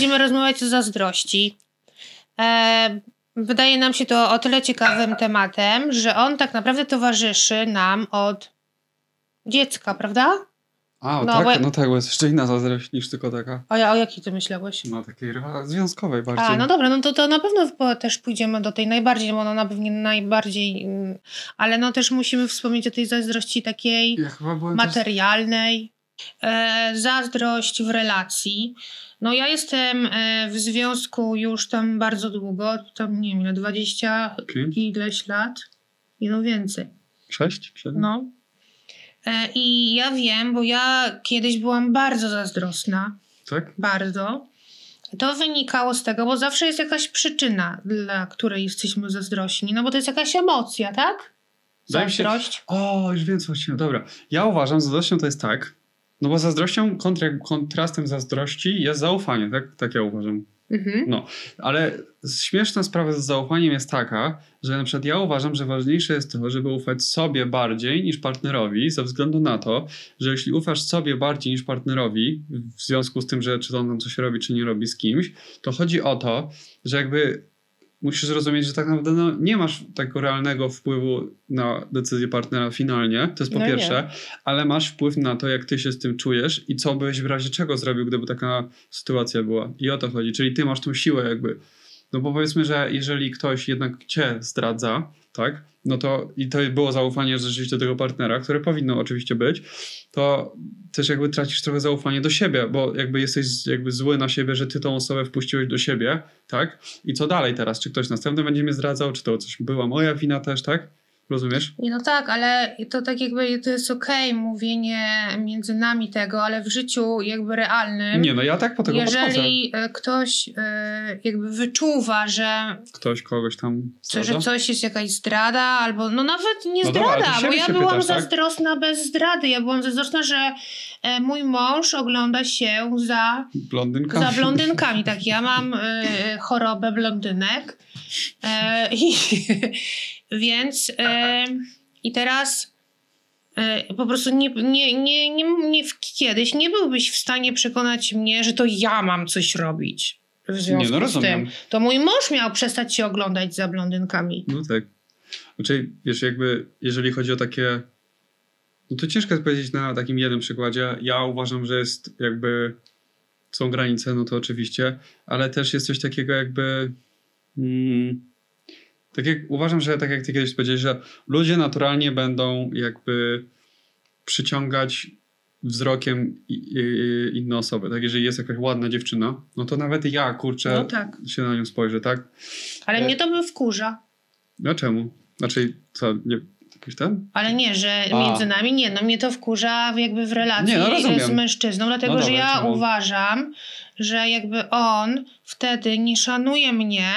będziemy rozmawiać o zazdrości. E, wydaje nam się to o tyle ciekawym tematem, że on tak naprawdę towarzyszy nam od dziecka, prawda? A, No, tak, bo- no tak, bo jest jeszcze inna zazdrość niż tylko taka, O, ja- o jakiej ty myślałeś? no takiej związkowej bardziej. A, no dobra, no to, to na pewno też pójdziemy do tej najbardziej, bo ona na pewno najbardziej, mm, ale no też musimy wspomnieć o tej zazdrości takiej Ja materialnej. E, zazdrość w relacji. No ja jestem e, w związku już tam bardzo długo, tam nie wiem ile, 20 Okej. ileś lat, i no więcej. Sześć? Siedem? No. E, I ja wiem, bo ja kiedyś byłam bardzo zazdrosna, Tak? bardzo. To wynikało z tego, bo zawsze jest jakaś przyczyna, dla której jesteśmy zazdrośni. No bo to jest jakaś emocja, tak? Mi się- Zazdrość. O, już wiem co chciałem. Dobra. Ja uważam, z zazdrością to jest tak, no bo zazdrością, kontra, kontrastem zazdrości jest zaufanie, tak? Tak ja uważam. Mhm. Ale śmieszna sprawa z zaufaniem jest taka, że na przykład ja uważam, że ważniejsze jest to, żeby ufać sobie bardziej niż partnerowi, ze względu na to, że jeśli ufasz sobie bardziej niż partnerowi, w związku z tym, że czy on tam coś robi, czy nie robi z kimś, to chodzi o to, że jakby musisz zrozumieć, że tak naprawdę no, nie masz takiego realnego wpływu na decyzję partnera finalnie, to jest po No nie. pierwsze, ale masz wpływ na to, jak ty się z tym czujesz i co byś w razie czego zrobił, gdyby taka sytuacja była. I o to chodzi. Czyli ty masz tą siłę jakby. No bo powiedzmy, że jeżeli ktoś jednak cię zdradza, tak, no to i to było zaufanie rzeczywiście do tego partnera, które powinno oczywiście być, to też jakby tracisz trochę zaufanie do siebie, bo jakby jesteś jakby zły na siebie, że ty tą osobę wpuściłeś do siebie, tak? I co dalej teraz? Czy ktoś następny będzie mnie zdradzał? Czy to coś była moja wina też, tak? Rozumiesz? Nie, No tak, ale to tak jakby to jest okej mówienie między nami tego, ale w życiu jakby realnym, Nie, no ja tak po tego podchodzę. jeżeli e, ktoś e, jakby wyczuwa, że, Ktoś kogoś tam co, że zdradza? coś jest jakaś zdrada, albo no nawet nie No dobra, zdrada, bo siebie ja byłam pytasz, tak? zazdrosna bez zdrady. Ja byłam zazdrosna, że e, mój mąż ogląda się za Blondynka? za blondynkami, tak. Ja mam y, chorobę blondynek. E, i, więc i teraz e, po prostu nie, nie, nie, nie, nie w, kiedyś nie byłbyś w stanie przekonać mnie, że to ja mam coś robić. W związku Nie, no z rozumiem. tym. To mój mąż miał przestać się oglądać za blondynkami. No tak. Znaczy, wiesz, jakby jeżeli chodzi o takie. No to ciężko jest powiedzieć na takim jednym przykładzie. Ja uważam, że jest jakby. Są granice, no to oczywiście, ale też jest coś takiego jakby. Mm, tak jak uważam, że tak jak ty kiedyś powiedziałeś, że ludzie naturalnie będą jakby przyciągać wzrokiem inne osoby. Tak, jeżeli jest jakaś ładna dziewczyna, no to nawet ja, kurczę, No tak. się na nią spojrzę, tak? Ale E. mnie to by wkurza. No czemu? Znaczy, co, nie, jakiś ten? Ale nie, że A. między nami nie, no mnie to wkurza jakby w relacji Nie, no z mężczyzną, dlatego No że dobra, ja czemu? uważam, że jakby on wtedy nie szanuje mnie.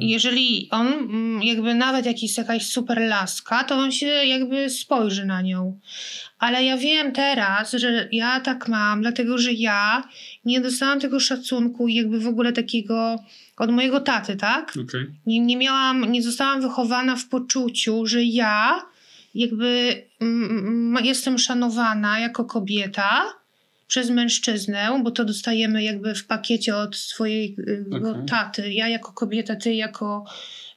I Jeżeli on mm, jakby nawet jakiś jakaś super laska, to on się jakby spojrzy na nią. Ale ja wiem teraz, że ja tak mam, dlatego że ja nie dostałam tego szacunku i jakby w ogóle takiego od mojego taty, tak? Okej. nie, nie miałam, nie zostałam wychowana w poczuciu, że ja jakby mm, mm, jestem szanowana jako kobieta przez mężczyznę, bo to dostajemy jakby w pakiecie od swojego Okej. taty. Ja jako kobieta, ty jako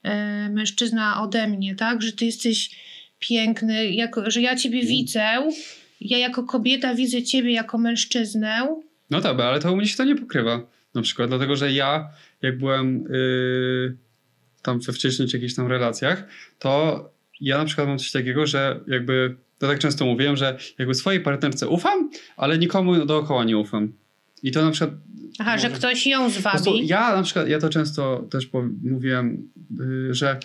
e, mężczyzna ode mnie, tak? Że ty jesteś piękny, jako, że ja ciebie Mm. widzę, ja jako kobieta widzę ciebie jako mężczyznę. No dobra, ale to u mnie się to nie pokrywa. Na przykład, dlatego że ja, jak byłem yy, tam we wcześniej jakichś tam relacjach, to ja na przykład mam coś takiego, że jakby, to tak często mówiłem, że jakby swojej partnerce ufam, ale nikomu dookoła nie ufam. I to na przykład Aha, że Może- ktoś ją zwabi. ja na przykład, ja to często też mówiłem, yy, że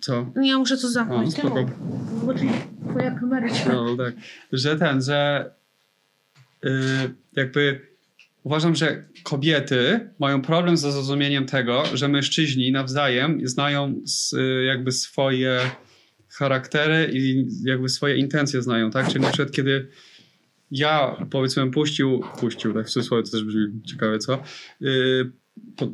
co? Ja muszę to O, zamknąć. spoko. Bo twoja kamera się... No, tak. Że ten, że yy, jakby uważam, że kobiety mają problem ze zrozumieniem tego, że mężczyźni nawzajem znają s, y, jakby swoje charaktery i jakby swoje intencje znają, tak? Czyli na przykład kiedy ja powiedzmy puścił, puścił, tak w cudzysłowie to też brzmi ciekawe, co? Yy,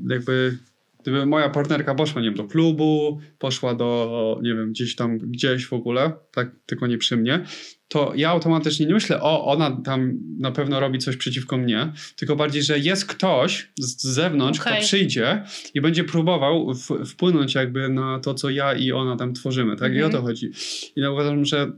jakby Gdyby moja partnerka poszła, nie wiem, do klubu, poszła do, nie wiem, gdzieś tam, gdzieś w ogóle, tak, tylko nie przy mnie, to ja automatycznie nie myślę, o, ona tam na pewno robi coś przeciwko mnie, tylko bardziej, że jest ktoś z zewnątrz, Okej. kto przyjdzie i będzie próbował w, wpłynąć jakby na to, co ja i ona tam tworzymy, tak? I o Mhm. to chodzi. I ja uważam, że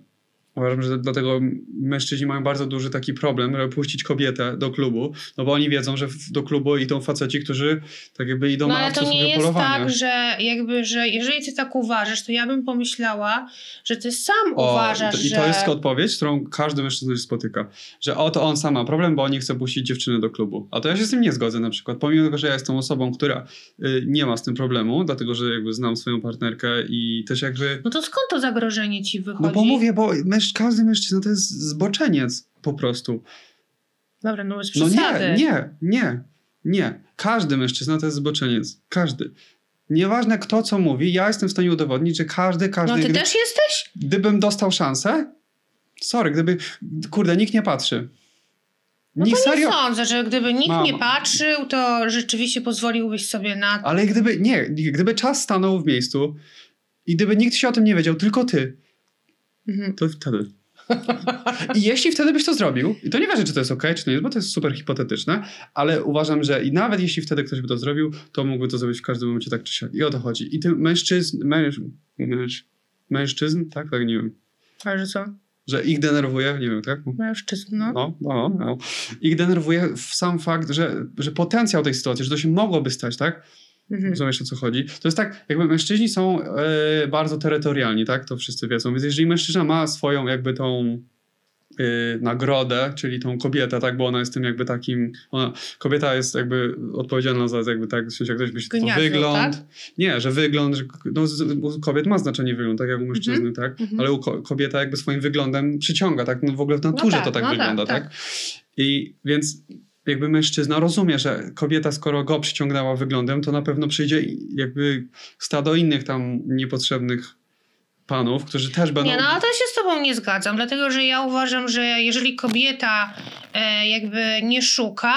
Uważam, że dlatego mężczyźni mają bardzo duży taki problem, żeby puścić kobietę do klubu, no bo oni wiedzą, że do klubu idą faceci, którzy tak jakby idą No na ale to nie jest polowania. tak, że jakby, że jeżeli ty tak uważasz, to ja bym pomyślała, że ty sam O, uważasz, to- I że... to jest odpowiedź, którą każdy mężczyzna się spotyka. Że oto on sam ma problem, bo on nie chce puścić dziewczyny do klubu. A to ja się z tym nie zgodzę na przykład. Pomimo tego, że ja jestem osobą, która y, nie ma z tym problemu, dlatego że jakby znam swoją partnerkę i też jakby... No to skąd to zagrożenie ci wychodzi? No bo mówię, bo męż, każdy mężczyzna to jest zboczeniec po prostu. Dobra, no bez No przesady. nie, nie, nie, nie. Każdy mężczyzna to jest zboczeniec. Każdy. Nieważne kto co mówi, ja jestem w stanie udowodnić, że każdy, każdy... No ty gdy- też jesteś? Gdybym dostał szansę, sorry, gdyby, kurde, nikt nie patrzy. No nikt to serio, nie sądzę, że gdyby nikt Mamo. nie patrzył, to rzeczywiście pozwoliłbyś sobie na... ale gdyby, nie, gdyby czas stanął w miejscu i gdyby nikt się o tym nie wiedział, tylko ty, Mhm. to wtedy. I jeśli wtedy byś to zrobił, i to nie ważne, czy to jest ok, czy to nie jest, bo to jest super hipotetyczne, ale uważam, że i nawet jeśli wtedy ktoś by to zrobił, to mógłby to zrobić w każdym momencie tak czy siak. I o to chodzi. I tym mężczyzn, męż, męż, mężczyzn, tak, tak, nie wiem, Ale że co? że ich denerwuje, nie wiem, tak? Mężczyzn, no. No, no, no. Ich denerwuje w sam fakt, że, że potencjał tej sytuacji, że to się mogłoby stać, tak? Mhm. Rozumiesz o co chodzi? To jest tak, jakby mężczyźni są e, bardzo terytorialni, tak? To wszyscy wiedzą. Więc jeżeli mężczyzna ma swoją jakby tą e, nagrodę, czyli tą kobietę, tak? Bo ona jest tym jakby takim, ona, kobieta jest jakby odpowiedzialna za jakby tak, jak ktoś myśli, to Gniazdo, wygląd. tak? Nie, że wygląd, że, no, u kobiet ma znaczenie wygląd, tak jak u mężczyzny, tak? Mhm. Ale u ko- kobieta jakby swoim wyglądem przyciąga, tak? No w ogóle w naturze tak, to tak no tak, wygląda, tak, tak. I więc jakby mężczyzna rozumie, że kobieta skoro go przyciągnęła wyglądem, to na pewno przyjdzie jakby stado innych tam niepotrzebnych panów, którzy też będą... Nie, no ale to się z tobą nie zgadzam, dlatego że ja uważam, że jeżeli kobieta e, jakby nie szuka,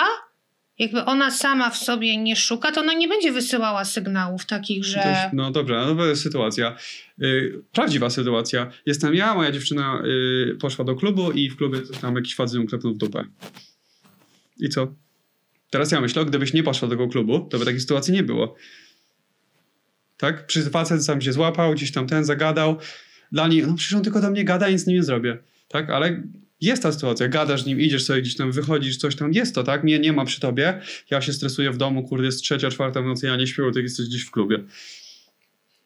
jakby ona sama w sobie nie szuka, to ona nie będzie wysyłała sygnałów takich, że... Jest, no dobrze, no to jest sytuacja. Yy, prawdziwa sytuacja. Jestem ja, moja dziewczyna yy, poszła do klubu i w klubie tam jakiś facet ją klepnął w dupę. I co? Teraz ja myślę, gdybyś nie poszła do tego klubu, to by takiej sytuacji nie było. Tak? Przy facet sam się złapał, gdzieś tam ten zagadał. Dla niej, no przecież on tylko do mnie gada, nic z nim nie zrobię. Tak? Ale jest ta sytuacja, gadasz z nim, idziesz sobie gdzieś tam, wychodzisz, coś tam, jest to, tak? Mnie nie ma przy tobie, ja się stresuję w domu, kurde, jest trzecia, czwarta w nocy, ja nie śpię, bo ty jesteś gdzieś w klubie.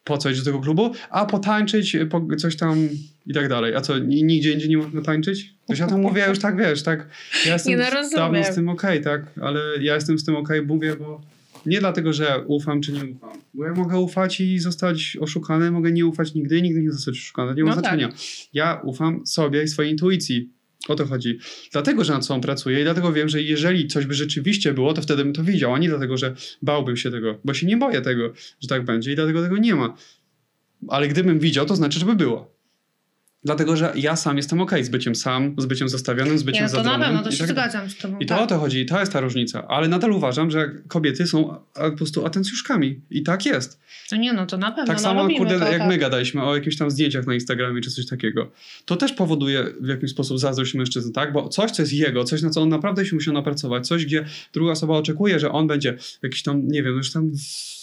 Po co do tego klubu? A potańczyć, po, coś tam i tak dalej. A co, ni- nigdzie indziej nie można tańczyć? Już ja to mówię już tak, wiesz, tak, ja jestem Nie, no z- rozumiem. dawno z tym okej, tak? Ale ja jestem z tym okej, mówię, bo nie dlatego, że ufam czy nie ufam. Bo ja mogę ufać i zostać oszukany, mogę nie ufać nigdy i nigdy nie zostać oszukany. Nie ma No znaczenia. Ja ufam sobie i swojej intuicji. O to chodzi. Dlatego, że nad sobą pracuję i dlatego wiem, że jeżeli coś by rzeczywiście było, to wtedy bym to widział, a nie dlatego, że bałbym się tego, bo się nie boję tego, że tak będzie i dlatego tego nie ma. Ale gdybym widział, to znaczy, żeby było. Dlatego, że ja sam jestem okej z byciem sam, z byciem zostawionym, z byciem Nie, no to na pewno, to się tak zgadzam z tobą. I to tak. o to chodzi, i to jest ta różnica. Ale nadal uważam, że kobiety są a, po prostu atencjuszkami. I tak jest. No nie, no to na pewno. Tak no, samo, kurde, to, jak tak. my gadaliśmy o jakichś tam zdjęciach na Instagramie czy coś takiego. To też powoduje w jakiś sposób zazdrość mężczyzn, tak? Bo coś, co jest jego, coś, na co on naprawdę się musiał napracować, coś, gdzie druga osoba oczekuje, że on będzie jakiś tam, nie wiem, już tam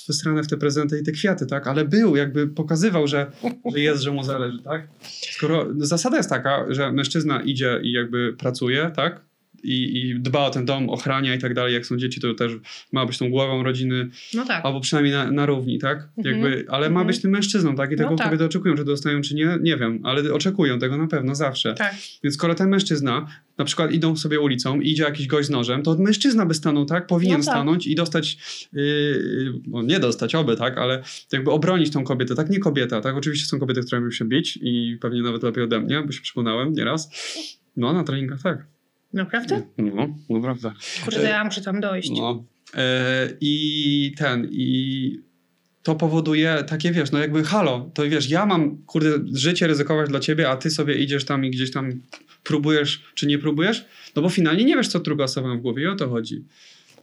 wysrane w te prezenty i te kwiaty, tak? Ale był, jakby pokazywał, że, że jest, że mu zależy, tak? Skoro zasada jest taka, że mężczyzna idzie i jakby pracuje, tak? I, I dba o ten dom, ochrania i tak dalej. Jak są dzieci, to też ma być tą głową rodziny, No tak. albo przynajmniej na, na równi, tak? Mhm. Jakby, ale ma Mhm. być tym mężczyzną, tak? I tego No tak. kobiety oczekują, czy dostają, czy nie, nie wiem, ale oczekują tego na pewno zawsze. Tak. Więc skoro ten mężczyzna, na przykład idą sobie ulicą i idzie jakiś gość z nożem, to mężczyzna by stanął, tak? Powinien No tak. stanąć i dostać, yy, no nie dostać, oby, tak? Ale jakby obronić tą kobietę, tak? Nie kobieta, tak? Oczywiście są kobiety, które lubią się bić i pewnie nawet lepiej ode mnie, bo się przekonałem nieraz. No, na treningach tak. Naprawdę? No, no prawda. Kurde, ja muszę tam dojść. No. E, I ten, i to powoduje takie, wiesz, no jakby halo, to wiesz, ja mam, kurde, życie ryzykować dla ciebie, a ty sobie idziesz tam i gdzieś tam próbujesz, czy nie próbujesz, no bo finalnie nie wiesz, co druga osoba ma w głowie i o to chodzi.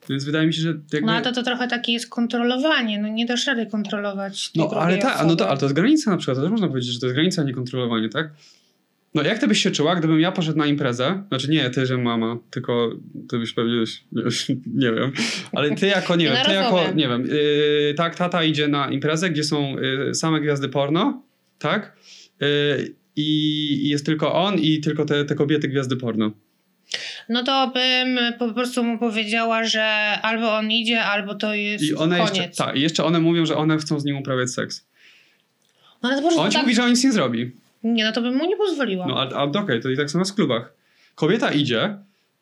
Więc wydaje mi się, że jakby... No ale to, to trochę takie jest kontrolowanie, no nie dasz rady kontrolować No ale tak, no to, ale to jest granica na przykład, to też można powiedzieć, że to jest granica, a nie kontrolowanie, tak? No jak ty byś się czuła, gdybym ja poszedł na imprezę, znaczy nie ty, że mama, tylko ty byś pewnie, nie, nie wiem, ale ty jako, nie No wiem, ty jako, nie wiem, yy, tak, tata idzie na imprezę, gdzie są yy, same gwiazdy porno, tak? Yy, I jest tylko on i tylko te, te kobiety gwiazdy porno. No to bym po prostu mu powiedziała, że albo on idzie, albo to jest I one koniec. jeszcze, tak, i jeszcze one mówią, że one chcą z nim uprawiać seks. No ale to po prostu On ci tak... mówi, że on nic nie zrobi. Nie, no to bym mu nie pozwoliła. No, a, a okej, to i tak samo jest w klubach. Kobieta idzie,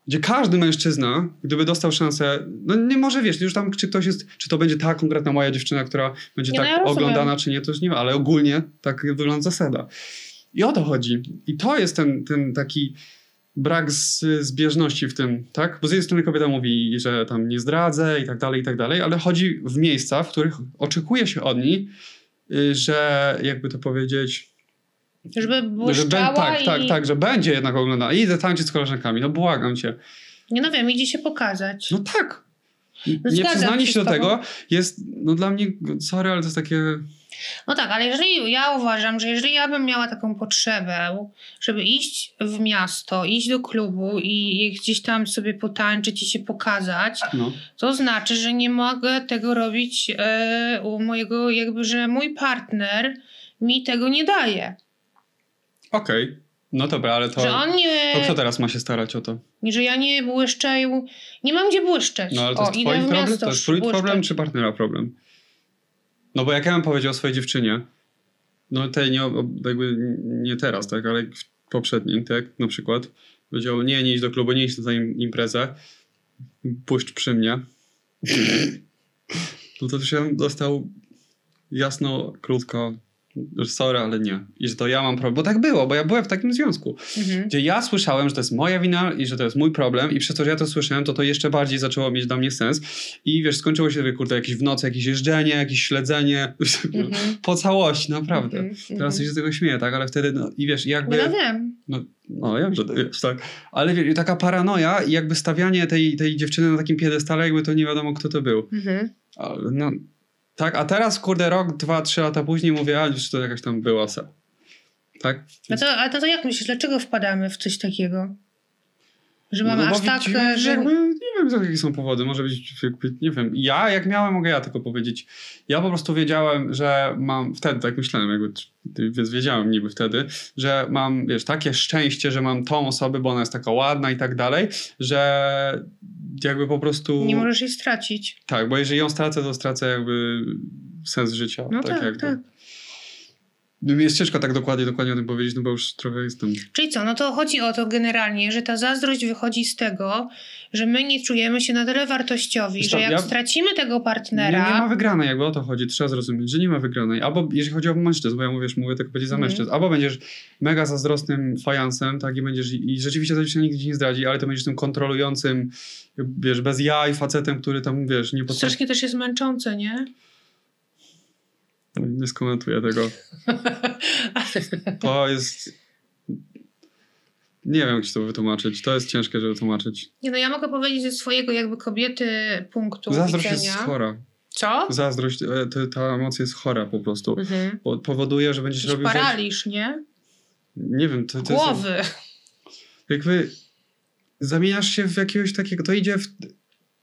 gdzie każdy mężczyzna, gdyby dostał szansę, no nie może wiesz, już tam czy ktoś jest, czy to będzie ta konkretna moja dziewczyna, która będzie Nie, no tak ja rozumiem. oglądana, czy nie, to już nie wiem, ale ogólnie tak wygląda zasada. I o to chodzi. I to jest ten, ten taki brak z, zbieżności w tym, tak? Bo z jednej strony kobieta mówi, że tam nie zdradzę i tak dalej, i tak dalej, ale chodzi w miejsca, w których oczekuje się od niej, y, że jakby to powiedzieć, Żeby że bę- błyszczała tak, i... tak, tak, że będzie jednak oglądana. I idę tańczyć z koleżankami, no błagam cię. Nie no wiem, idzie się pokazać. No tak. No nie przyznanie się do tego jest, no dla mnie, sorry, ale to jest takie... No tak, ale jeżeli ja uważam, że jeżeli ja bym miała taką potrzebę, żeby iść w miasto, iść do klubu i gdzieś tam sobie potańczyć i się pokazać, No. to znaczy, że nie mogę tego robić e, u mojego, jakby, że mój partner mi tego nie daje. Okej, no dobra, ale to... że on nie, To kto teraz ma się starać o to? że ja nie błyszczę, nie mam gdzie błyszczeć. No ale to o, jest twój problem? miasto To jest twój problem czy partnera problem? No bo jak ja bym powiedział swojej dziewczynie, no tej nie, jakby nie teraz, tak, ale w poprzednim, tak, na przykład, powiedział, nie, nie idź do klubu, nie idź na imprezę, puszcz przy mnie. No to bym dostał jasno, krótko, sorry, ale nie. I że to ja mam problem. Bo tak było, bo ja byłem w takim związku Mhm. gdzie ja słyszałem, że to jest moja wina i że to jest mój problem i przez to, że ja to słyszałem, to to jeszcze bardziej zaczęło mieć dla mnie sens i wiesz, skończyło się, że kurde, jakieś w nocy jakieś jeżdżenie, jakieś śledzenie, Mhm. po całości, naprawdę. Mhm. Teraz się z tego śmieję, tak, ale wtedy, no i wiesz, jakby... No wiem. No, no ja wiem, że wiesz, tak. Ale wiesz, taka paranoja i jakby stawianie tej, tej dziewczyny na takim piedestale, jakby to nie wiadomo, kto to był. Mhm. No, tak, a teraz, kurde, rok, dwa, trzy lata później mówię, a już to jakaś tam była se. Tak? No to, a to, to jak myślisz, dlaczego wpadamy w coś takiego? Że mamy No, aż tak, e, że... Wiem, jakie są powody. Może być, nie wiem. Ja, jak miałem, mogę ja tylko powiedzieć. Ja po prostu wiedziałem, że mam, wtedy tak myślałem, jakby, więc wiedziałem niby wtedy, że mam, wiesz, takie szczęście, że mam tą osobę, bo ona jest taka ładna i tak dalej, że jakby po prostu... Nie możesz jej stracić. Tak, bo jeżeli ją stracę, to stracę jakby sens życia. No tak, jakby. tak. No, mi jest ciężko tak dokładnie, dokładnie o tym powiedzieć, no bo już trochę jestem... Czyli co, no to chodzi o to generalnie, że ta zazdrość wychodzi z tego, że my nie czujemy się na tyle wartościowi, Wiesz że jak ja- stracimy tego Nie, partnera... nie ma wygranej, jakby o to chodzi. Trzeba zrozumieć, że nie ma wygranej. Albo jeżeli chodzi o mężczyzn, bo ja mówię, mówię tylko będzie za Mhm. mężczyzn. Albo będziesz mega zazdrosnym fajansem, tak, i będziesz, i rzeczywiście ta dziewczyna nigdy ci nie zdradzi, ale to będziesz tym kontrolującym, wiesz, bez jaj facetem, który tam, wiesz, nie potrafi... Strasznie też jest męczące, nie? Nie skomentuję tego. To jest... Nie wiem, jak ci to wytłumaczyć. To jest ciężkie, żeby tłumaczyć. Nie no, ja mogę powiedzieć ze swojego jakby kobiety punktu Zazdrość jest widzenia. chora. Co? Zazdrość, e, to, ta emocja jest chora po prostu. Mhm. Bo powoduje, że będziesz Jakiś robił paraliż, nie? Nie wiem, to, to jest... Głowy. jakby zamieniasz się w jakiegoś takiego, to idzie w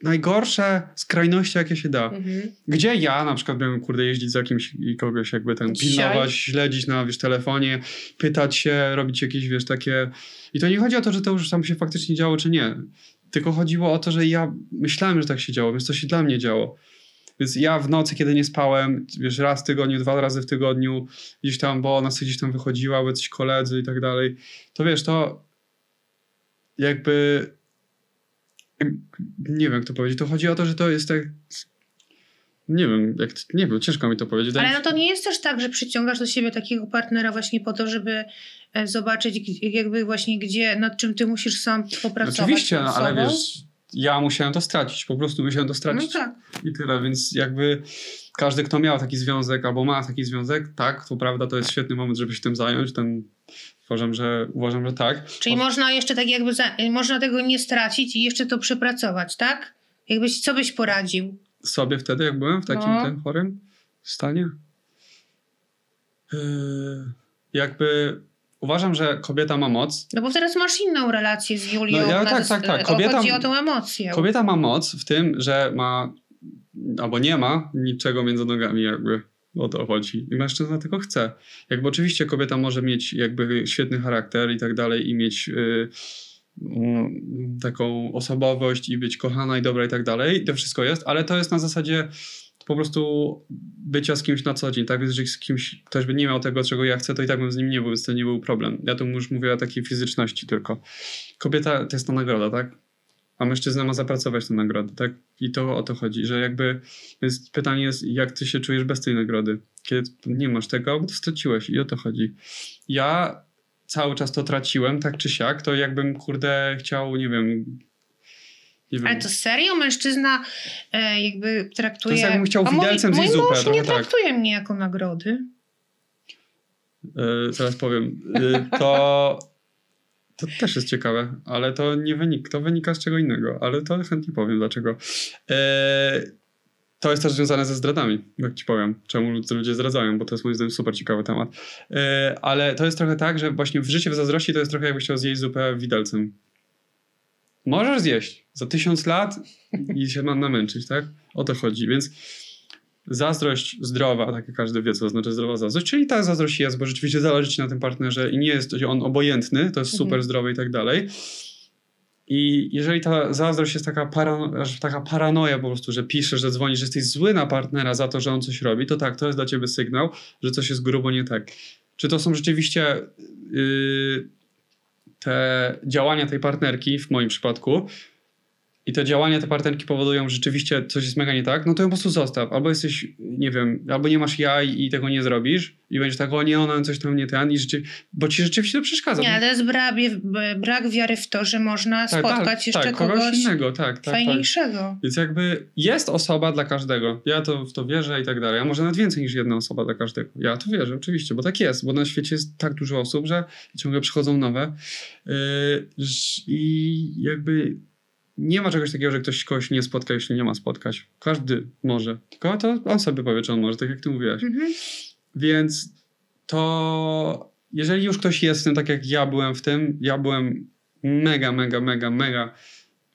najgorsze skrajności, jakie się da. Mhm. Gdzie ja na przykład bym, kurde, jeździć za kimś i kogoś jakby ten Dzisiaj? pilnować, śledzić na, wiesz, telefonie, pytać się, robić jakieś, wiesz, takie... I to nie chodzi o to, że to już tam się faktycznie działo, czy nie. Tylko chodziło o to, że ja myślałem, że tak się działo, więc to się dla mnie działo. Więc ja w nocy, kiedy nie spałem, wiesz, raz w tygodniu, dwa razy w tygodniu, gdzieś tam, bo ona sobie gdzieś tam wychodziła, bo jacyś koledzy i tak dalej, to wiesz, to jakby nie wiem, jak to powiedzieć. To chodzi o to, że to jest tak. Nie wiem, jak, nie wiem, ciężko mi to powiedzieć. Ale no to nie jest też tak, że przyciągasz do siebie takiego partnera właśnie po to, żeby e, zobaczyć jakby właśnie gdzie, nad czym ty musisz sam popracować. Oczywiście, no, ale wiesz, ja musiałem to stracić, po prostu musiałem to No stracić tak. i tyle, więc jakby każdy, kto miał taki związek albo ma taki związek, tak, to prawda, to jest świetny moment, żeby się tym zająć, ten uważam, że uważam, że tak. Czyli można jeszcze tak jakby, za, można tego nie stracić i jeszcze to przepracować, tak? Jakbyś, co byś poradził? Sobie wtedy, jak byłem w takim No. tym chorym stanie? Yy, jakby uważam, że kobieta ma moc. No bo teraz masz inną relację z Julią. No ja- tak, tak, tak. o- Kobieta- Chodzi o tą emocję. Kobieta ma moc w tym, że ma albo nie ma niczego między nogami jakby. O to chodzi. I mężczyzna tylko chce. Jakby oczywiście kobieta może mieć jakby świetny charakter i tak dalej i mieć y, mm, taką osobowość i być kochana i dobra i tak dalej. To wszystko jest, ale to jest na zasadzie po prostu bycia z kimś na co dzień, tak? Więc jeżeli z kimś ktoś by nie miał tego, czego ja chcę, to i tak bym z nim nie był, więc to nie był problem. Ja tu już mówię o takiej fizyczności tylko. Kobieta to jest ta nagroda, tak? A mężczyzna ma zapracować tę nagrodę, tak? I to o to chodzi, że jakby więc pytanie jest, jak ty się czujesz bez tej nagrody? Kiedy nie masz tego, to straciłeś i o to chodzi. Ja cały czas to traciłem, tak czy siak, to jakbym, kurde, chciał, nie wiem... Nie wiem. Ale to serio mężczyzna e, jakby traktuje... To jest jakbym chciał mój- widelcem mój zjeść zupę, mąż trochę nie tak. traktuje mnie jako nagrody. Yy, zaraz powiem. Yy, to, to też jest ciekawe, ale to nie wynika, to wynika z czego innego, ale to chętnie powiem dlaczego. Yy, to jest też związane ze zdradami, jak ci powiem, czemu ludzie- zdradzają, bo to jest moim zdaniem super ciekawy temat. Yy, ale to jest trochę tak, że właśnie w życiu w zazdrości to jest trochę jakbyś chciał zjeść zupę widelcem. Możesz zjeść za tysiąc lat i się mam namęczyć, tak? O to chodzi, więc zazdrość zdrowa, tak jak każdy wie, co znaczy zdrowa zazdrość, czyli ta zazdrość jest, bo rzeczywiście zależy ci na tym partnerze i nie jest on obojętny, to jest Mhm. super zdrowy i tak dalej. I jeżeli ta zazdrość jest taka, parano, taka paranoja po prostu, że piszesz, że dzwonisz, że jesteś zły na partnera za to, że on coś robi, to tak, to jest dla ciebie sygnał, że coś jest grubo nie tak. Czy to są rzeczywiście yy, te działania tej partnerki, w moim przypadku, i te działania tej partnerki powodują, że rzeczywiście coś jest mega nie tak, no to ją po prostu zostaw. Albo jesteś, nie wiem, albo nie masz jaj i tego nie zrobisz i będziesz tak, o nie, ona coś tam nie ten, i rzeczy, bo ci rzeczywiście to przeszkadza. Nie, ale to jest brak, brak wiary w to, że można Tak, spotkać jeszcze tak, kogoś, innego, tak, tak, tak. fajniejszego. Więc jakby jest osoba dla każdego. Ja to w to wierzę i tak dalej. A może nawet więcej niż jedna osoba dla każdego. Ja to wierzę, oczywiście, bo tak jest, bo na świecie jest tak dużo osób, że ciągle przychodzą nowe. Yy, I jakby nie ma czegoś takiego, że ktoś kogoś nie spotka, jeśli nie ma spotkać. Każdy może. Tylko to on sobie powie, czy on może, tak jak ty mówiłaś. Mhm. Więc to jeżeli już ktoś jest w tym, tak jak ja byłem w tym, ja byłem mega, mega, mega, mega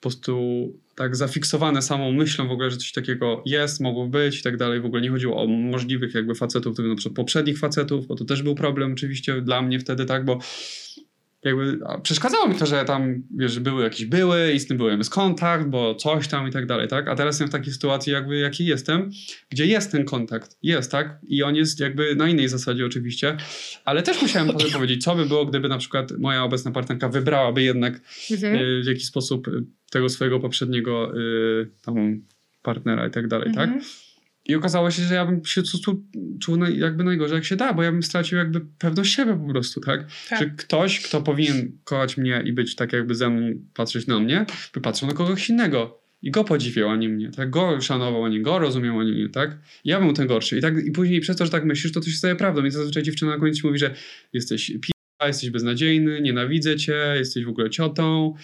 po prostu tak zafiksowane samą myślą w ogóle, że coś takiego jest, mogło być i tak dalej. W ogóle nie chodziło o możliwych jakby facetów, tylko na przykład poprzednich facetów, bo to też był problem oczywiście dla mnie wtedy, tak, bo jakby przeszkadzało mi to, że tam, wiesz, były jakieś były i z tym byłem bez kontakt, bo coś tam i tak dalej, tak? A teraz jestem w takiej sytuacji jakby jakiej jestem, gdzie jest ten kontakt, jest, tak? I on jest jakby na innej zasadzie oczywiście, ale też musiałem potem powiedzieć, co by było, gdyby na przykład moja obecna partnerka wybrałaby jednak Mhm. y, w jakiś sposób tego swojego poprzedniego y, tam partnera i tak dalej, tak? I okazało się, że ja bym się czuł, czuł naj- jakby najgorzej jak się da, bo ja bym stracił jakby pewność siebie po prostu, tak? Tak. Że ktoś, kto powinien kochać mnie i być tak jakby ze mną, patrzeć na mnie, by patrzył na kogoś innego. I go podziwiał, a nie mnie, tak? Go szanował, a nie go rozumiał, a nie mnie, tak? Ja bym ten gorszy. I, tak, I później przez to, że tak myślisz, to to się staje prawdą. Więc zazwyczaj dziewczyna na koniec ci mówi, że jesteś p***a, jesteś beznadziejny, nienawidzę cię, jesteś w ogóle ciotą.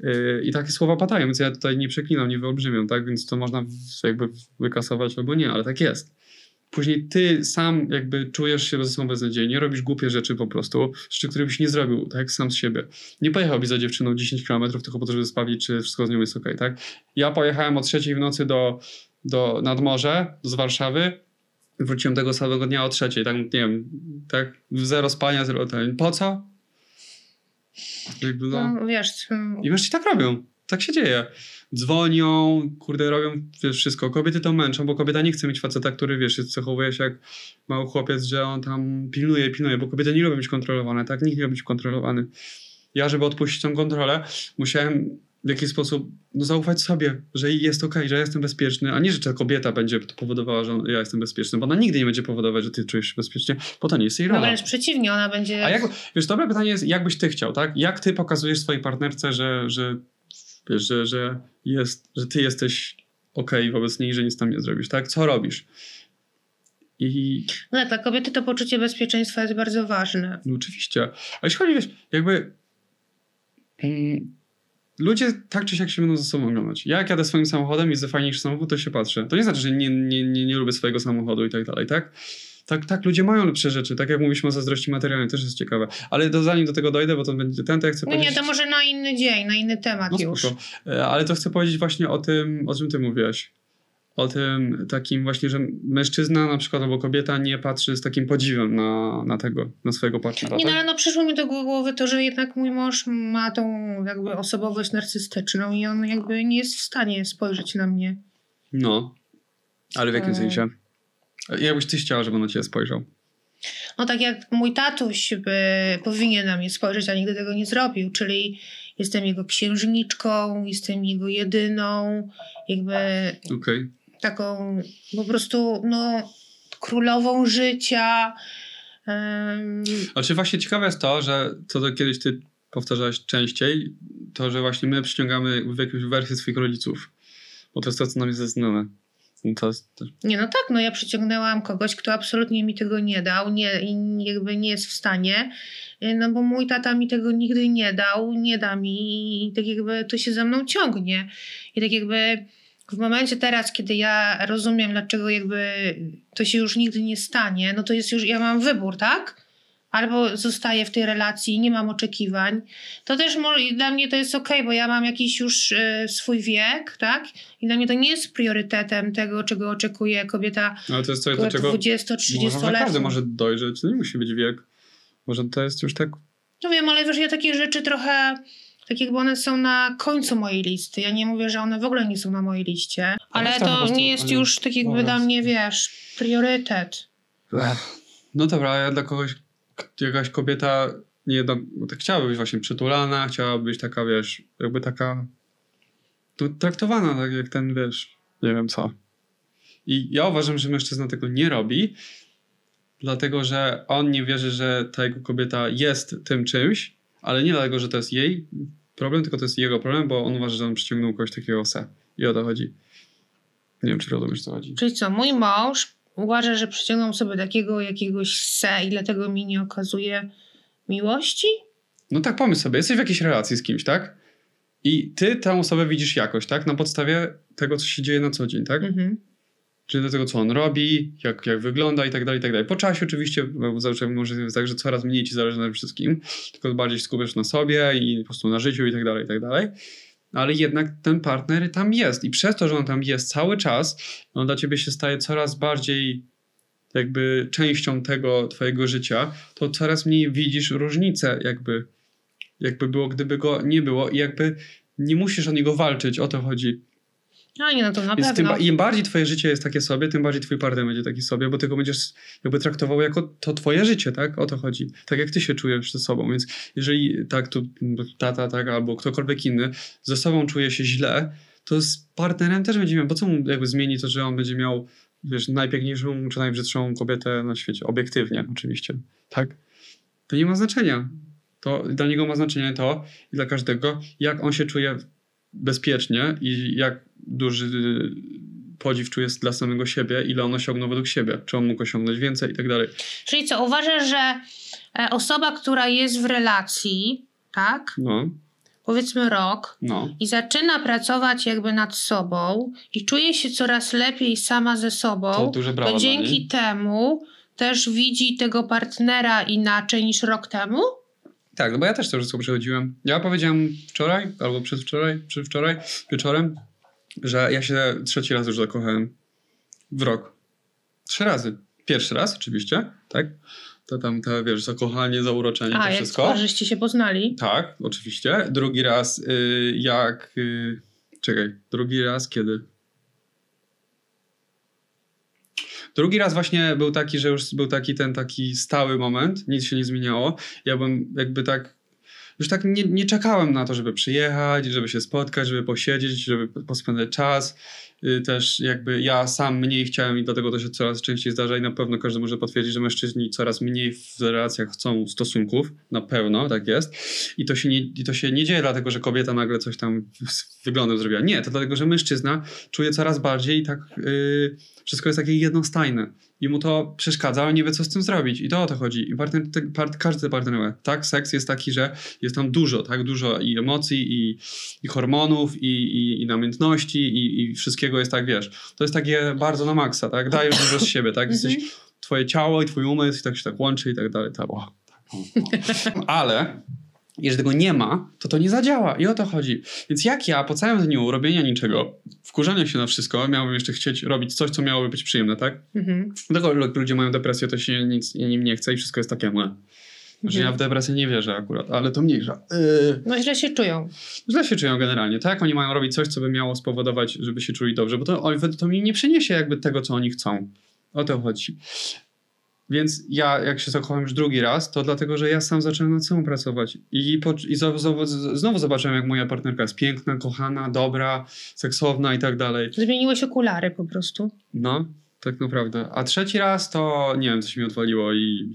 Yy, I takie słowa padają, więc ja tutaj nie przeklinam, nie wyolbrzymiam, tak? Więc to można jakby wykasować albo nie, ale tak jest. Później ty sam jakby czujesz się ze sobą beznadziejnie, robisz głupie rzeczy po prostu, rzeczy, które byś nie zrobił, tak? Sam z siebie. Nie pojechałbyś za dziewczyną 10 km tylko po to, żeby sprawdzić, czy wszystko z nią jest ok, tak? Ja pojechałem o trzeciej w nocy do, do, nad morze, z Warszawy, wróciłem tego samego dnia o trzeciej, tak, nie wiem, tak? Zero spania, zero ten. Po co? Jakby, no. No, wiesz, I mężczyźni tak robią. Tak się dzieje. Dzwonią, kurde, robią wiesz, wszystko. Kobiety to męczą, bo kobieta nie chce mieć faceta, który, wiesz, zachowuje się jak mały chłopiec, że on tam pilnuje, pilnuje, bo kobiety nie lubią być kontrolowane, tak? Nikt nie lubi być kontrolowany. Ja, żeby odpuścić tą kontrolę, musiałem w jakiś sposób no, zaufać sobie, że jest okej, że ja jestem bezpieczny, a nie, że ta kobieta będzie to powodowała, że ja jestem bezpieczny, bo ona nigdy nie będzie powodować, że ty czujesz się bezpiecznie, bo to nie jest jej no rola. wręcz przeciwnie, ona będzie... A jak, wiesz, dobre pytanie jest, jak byś ty chciał, tak? Jak ty pokazujesz swojej partnerce, że, że wiesz, że, że, jest, że ty jesteś okej wobec niej, że nic tam nie zrobisz, tak? Co robisz? I No tak, dla kobiety to poczucie bezpieczeństwa jest bardzo ważne. no, oczywiście. A jeśli chodzi, wiesz, jakby mm, ludzie tak czy siak się będą ze sobą oglądać. Ja jak jadę swoim samochodem i widzę fajniejszy samochód, to się patrzę. To nie znaczy, że nie, nie, nie, nie lubię swojego samochodu i tak dalej, tak? Tak, tak, ludzie mają lepsze rzeczy. Tak jak mówiliśmy o zazdrości materialnej, też jest ciekawe. Ale to zanim do tego dojdę, bo to będzie ten, to ja chcę No powiedzieć... nie, to może na inny dzień, na inny temat No już. spoko. E, Ale to chcę powiedzieć właśnie o tym, o czym ty mówiłaś. O tym takim właśnie, że mężczyzna na przykład albo kobieta nie patrzy z takim podziwem na, na tego, na swojego partnera. Nie, no tak? ale no przyszło mi do głowy to, że jednak mój mąż ma tą jakby osobowość narcystyczną i on jakby nie jest w stanie spojrzeć na mnie. no. Ale w jakim E. sensie? Jakbyś ty chciała, żeby on na ciebie spojrzał? No tak jak mój tatuś by powinien na mnie spojrzeć, a nigdy tego nie zrobił, czyli jestem jego księżniczką, jestem jego jedyną, jakby Okej. Taką po prostu no królową życia. Em, A czy właśnie ciekawe jest to, że to, to kiedyś ty powtarzałaś częściej, to, że właśnie my przyciągamy w jakąś wersję swoich rodziców. Bo to jest to, co nam jest znane. To jest, Nie, no tak, no ja przyciągnęłam kogoś, kto absolutnie mi tego nie dał nie, i jakby nie jest w stanie, y, no bo mój tata mi tego nigdy nie dał, nie da mi i tak jakby to się za mną ciągnie. I tak jakby w momencie teraz, kiedy ja rozumiem, dlaczego jakby to się już nigdy nie stanie, no to jest już, ja mam wybór, tak? Albo zostaję w tej relacji nie mam oczekiwań. To też dla mnie to jest okej, bo ja mam jakiś już y, swój wiek, tak? I dla mnie to nie jest priorytetem tego, czego oczekuje kobieta ale to jest coś, do czego 20-30 może każdy może dojrzeć. To nie musi być wiek. Może to jest już tak... No wiem, ale wiesz, ja takie rzeczy trochę, tak jakby one są na końcu mojej listy. Ja nie mówię, że one w ogóle nie są na mojej liście, ale tak to prostu, nie jest ale- już tak jakby dla mnie, wiesz, priorytet. No dobra, a ja dla kogoś, jakaś kobieta nie no, no tak chciałaby być właśnie przytulana, chciałaby być taka, wiesz, jakby taka tu traktowana, tak jak ten, wiesz, nie wiem co. I ja uważam, że mężczyzna tego nie robi, dlatego, że on nie wierzy, że ta jego kobieta jest tym czymś, ale nie dlatego, że to jest jej problem, tylko to jest jego problem, bo on uważa, że on przyciągnął kogoś takiego se. I o to chodzi. Nie wiem, czy rozumiesz, co chodzi. Czyli co, mój mąż uważa, że przyciągnął sobie takiego jakiegoś se i dlatego mi nie okazuje miłości? No tak, pomyśl sobie, jesteś w jakiejś relacji z kimś, tak? I ty tę osobę widzisz jakoś, tak? Na podstawie tego, co się dzieje na co dzień, tak? Mhm. Czyli do tego, co on robi, jak, jak wygląda i tak dalej, i tak dalej. Po czasie oczywiście, bo zazwyczaj może być tak, że coraz mniej ci zależy na wszystkim, tylko bardziej skupiasz na sobie i po prostu na życiu i tak dalej, i tak dalej. Ale jednak ten partner tam jest i przez to, że on tam jest cały czas, on dla ciebie się staje coraz bardziej jakby częścią tego twojego życia, to coraz mniej widzisz różnicę jakby, jakby było, gdyby go nie było i jakby nie musisz o niego walczyć, o to chodzi. No nie, no to na Więc tym, pewno. ba- im bardziej twoje życie jest takie sobie, tym bardziej twój partner będzie taki sobie, bo ty go będziesz jakby traktował jako to twoje życie, tak? O to chodzi. Tak jak ty się czujesz ze sobą, więc jeżeli tak tu tata, tak, albo ktokolwiek inny ze sobą czuje się źle, to z partnerem też będzie miał, bo co mu jakby zmieni to, że on będzie miał, wiesz, najpiękniejszą czy najbrzydszą kobietę na świecie, obiektywnie oczywiście, tak? To nie ma znaczenia. To dla niego ma znaczenie to i dla każdego, jak on się czuje bezpiecznie i jak duży podziw czuje dla samego siebie, ile on osiągnął według siebie, czy on mógł osiągnąć więcej i tak dalej. Czyli co, uważasz, że e, osoba, która jest w relacji, tak, No, powiedzmy rok, no. i zaczyna pracować jakby nad sobą i czuje się coraz lepiej sama ze sobą, To duże brawa to dzięki temu też widzi tego partnera inaczej niż rok temu? Tak, no bo ja też to wszystko przechodziłem. Ja powiedziałem wczoraj, albo przedwczoraj, przedwczoraj, wieczorem, że ja się trzeci raz już zakochałem w rok. Trzy razy. Pierwszy raz oczywiście, tak? To tam te, wiesz, zakochanie, zauroczenie, A, to jak wszystko. żeście się poznali? Tak, oczywiście. Drugi raz, y, jak. Y, czekaj, drugi raz kiedy? Drugi raz właśnie był taki, że już był taki ten taki stały moment, nic się nie zmieniało. Ja bym jakby tak. Już tak nie, nie czekałem na to, żeby przyjechać, żeby się spotkać, żeby posiedzieć, żeby pospędzać czas. Y, Też jakby ja sam mniej chciałem i dlatego to się coraz częściej zdarza i na pewno każdy może potwierdzić, że mężczyźni coraz mniej w relacjach chcą stosunków. Na pewno tak jest. I to się nie, i to się nie dzieje dlatego, że kobieta nagle coś tam wyglądem zrobiła. Nie, to dlatego, że mężczyzna czuje coraz bardziej i tak yy, wszystko jest takie jednostajne. I mu to przeszkadza, ale nie wie, co z tym zrobić. I to o to chodzi. I partner, te, part, każdy. Tak, seks jest taki, że jest tam dużo, tak? Dużo i emocji, i, i hormonów, i, i, i namiętności, i, i wszystkiego jest tak, wiesz. To jest takie bardzo na maksa, tak? Dajesz dużo z siebie, tak? Jesteś, twoje ciało i twój umysł i tak się tak łączy i tak dalej. Tak, o, tak, o, o. Ale jeżeli tego nie ma, to to nie zadziała i o to chodzi. Więc jak ja po całym dniu robienia niczego, wkurzania się na wszystko, miałbym jeszcze chcieć robić coś, co miałoby być przyjemne, tak? Mhm. Dlatego lu- ludzie mają depresję, to się nic nim nie chce i wszystko jest takie młe. Znaczy ja w depresję nie wierzę akurat, ale to mniejsza. Yy, No źle się czują. źle się czują generalnie, tak? Oni mają robić coś, co by miało spowodować, żeby się czuli dobrze, bo to, oni- to mi nie przyniesie jakby tego, co oni chcą. O to chodzi. Więc ja, jak się zakochałem już drugi raz, to dlatego, że ja sam zacząłem nad sobą pracować. I, po, i zo- zo- z- znowu zobaczyłem, jak moja partnerka jest piękna, kochana, dobra, seksowna i tak dalej. Zmieniłeś okulary po prostu. No, tak naprawdę. A trzeci raz to nie wiem, coś mi odwaliło i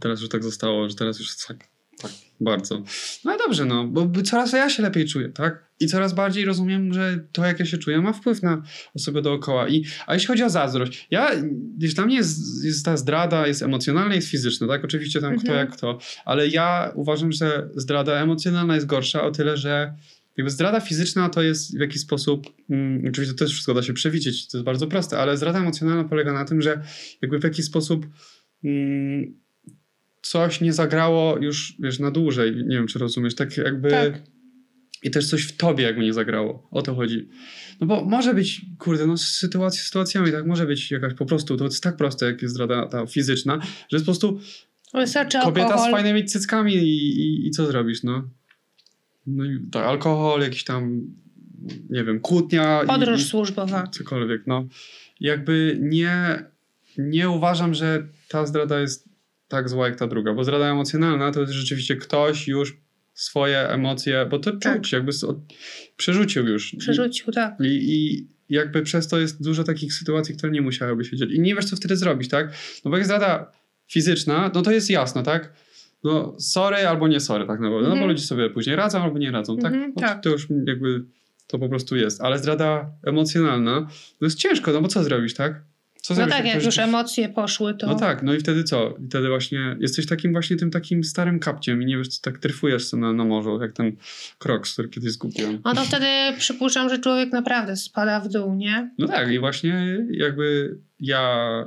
teraz już tak zostało, że teraz już tak, tak bardzo. No i dobrze, no, bo coraz ja się lepiej czuję, tak? I coraz bardziej rozumiem, że to, jak ja się czuję, ma wpływ na osoby dookoła. I, a jeśli chodzi o zazdrość, ja, gdzieś dla mnie jest, jest ta zdrada, jest emocjonalna, jest fizyczna, tak? Oczywiście tam kto Mhm. jak kto, ale ja uważam, że zdrada emocjonalna jest gorsza o tyle, że jakby zdrada fizyczna to jest w jakiś sposób, mm, oczywiście to też wszystko da się przewidzieć, to jest bardzo proste, ale zdrada emocjonalna polega na tym, że jakby w jakiś sposób mm, coś nie zagrało już, wiesz, na dłużej, nie wiem czy rozumiesz, tak jakby Tak. I też coś w tobie jakby nie zagrało, o to chodzi. No bo może być, kurde, no sytuacja sytuacjami, tak, może być jakaś po prostu, to jest tak proste, jak jest zdrada ta fizyczna, że jest po prostu Wystarczy kobieta alkohol. z fajnymi cyckami i, i, i co zrobisz, no? No i tak, alkohol, jakiś tam, nie wiem, kłótnia. i- Podróż i, służbowa. cokolwiek, no. Jakby nie, nie uważam, że ta zdrada jest tak zła jak ta druga, bo zdrada emocjonalna to jest rzeczywiście ktoś już swoje emocje, bo to czuć, Tak. jakby s- od- przerzucił już. Przerzucił, tak. I, I jakby przez to jest dużo takich sytuacji, które nie musiałyby się dziać. I nie wiesz, co wtedy zrobić, tak? No bo jak zdrada fizyczna, no to jest jasno, tak? No sorry albo nie sorry, tak naprawdę. No bo Mhm. ludzie sobie później radzą albo nie radzą, tak? Mhm, No, tak. To już jakby to po prostu jest. Ale zdrada emocjonalna, to jest ciężko, no bo co zrobić, tak? Co No tak, jak już emocje poszły, to... No tak, no i wtedy co? I wtedy właśnie jesteś takim właśnie tym takim starym kapciem i nie wiesz, co tak tryfujesz sobie na, na morzu, jak ten kroks, który kiedyś zgubiłem. No to wtedy przypuszczam, że człowiek naprawdę spada w dół, nie? No tak, i właśnie jakby ja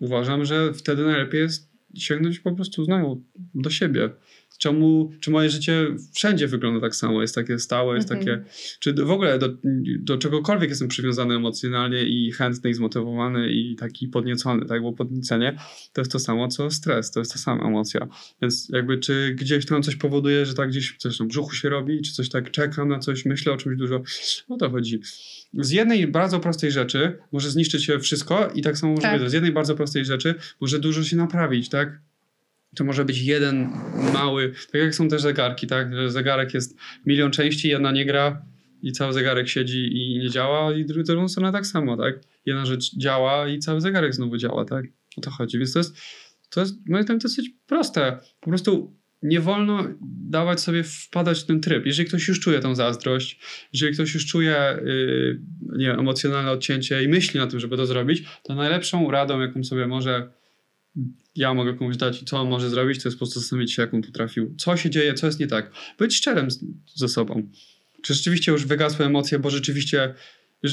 uważam, że wtedy najlepiej jest sięgnąć po prostu znowu do siebie. Czemu, czy moje życie wszędzie wygląda tak samo, jest takie stałe, jest Mhm. takie, czy w ogóle do, do czegokolwiek jestem przywiązany emocjonalnie i chętny i zmotywowany i taki podniecony, tak, bo podniecenie to jest to samo co stres, to jest ta sama emocja, więc jakby czy gdzieś tam coś powoduje, że tak gdzieś coś na brzuchu się robi, czy coś tak czekam na coś, myślę o czymś dużo, o to chodzi. Z jednej bardzo prostej rzeczy może zniszczyć się wszystko i tak samo może Tak. z jednej bardzo prostej rzeczy może dużo się naprawić, tak? To może być jeden mały, tak jak są te zegarki, tak? Zegarek jest milion części, jedna nie gra i cały zegarek siedzi i nie działa i dru- drugą stronę tak samo, tak? Jedna rzecz działa i cały zegarek znowu działa, tak? O to chodzi, więc to jest, to jest moim zdaniem dosyć proste. Po prostu nie wolno dawać sobie wpadać w ten tryb. Jeżeli ktoś już czuje tą zazdrość, jeżeli ktoś już czuje yy, nie wiem, emocjonalne odcięcie i myśli na tym, żeby to zrobić, to najlepszą radą, jaką sobie może ja mogę komuś dać i co on może zrobić, to jest po prostu zastanowić się, jak on potrafił, co się dzieje, co jest nie tak. Być szczerym z, ze sobą. Czy rzeczywiście już wygasły emocje, bo rzeczywiście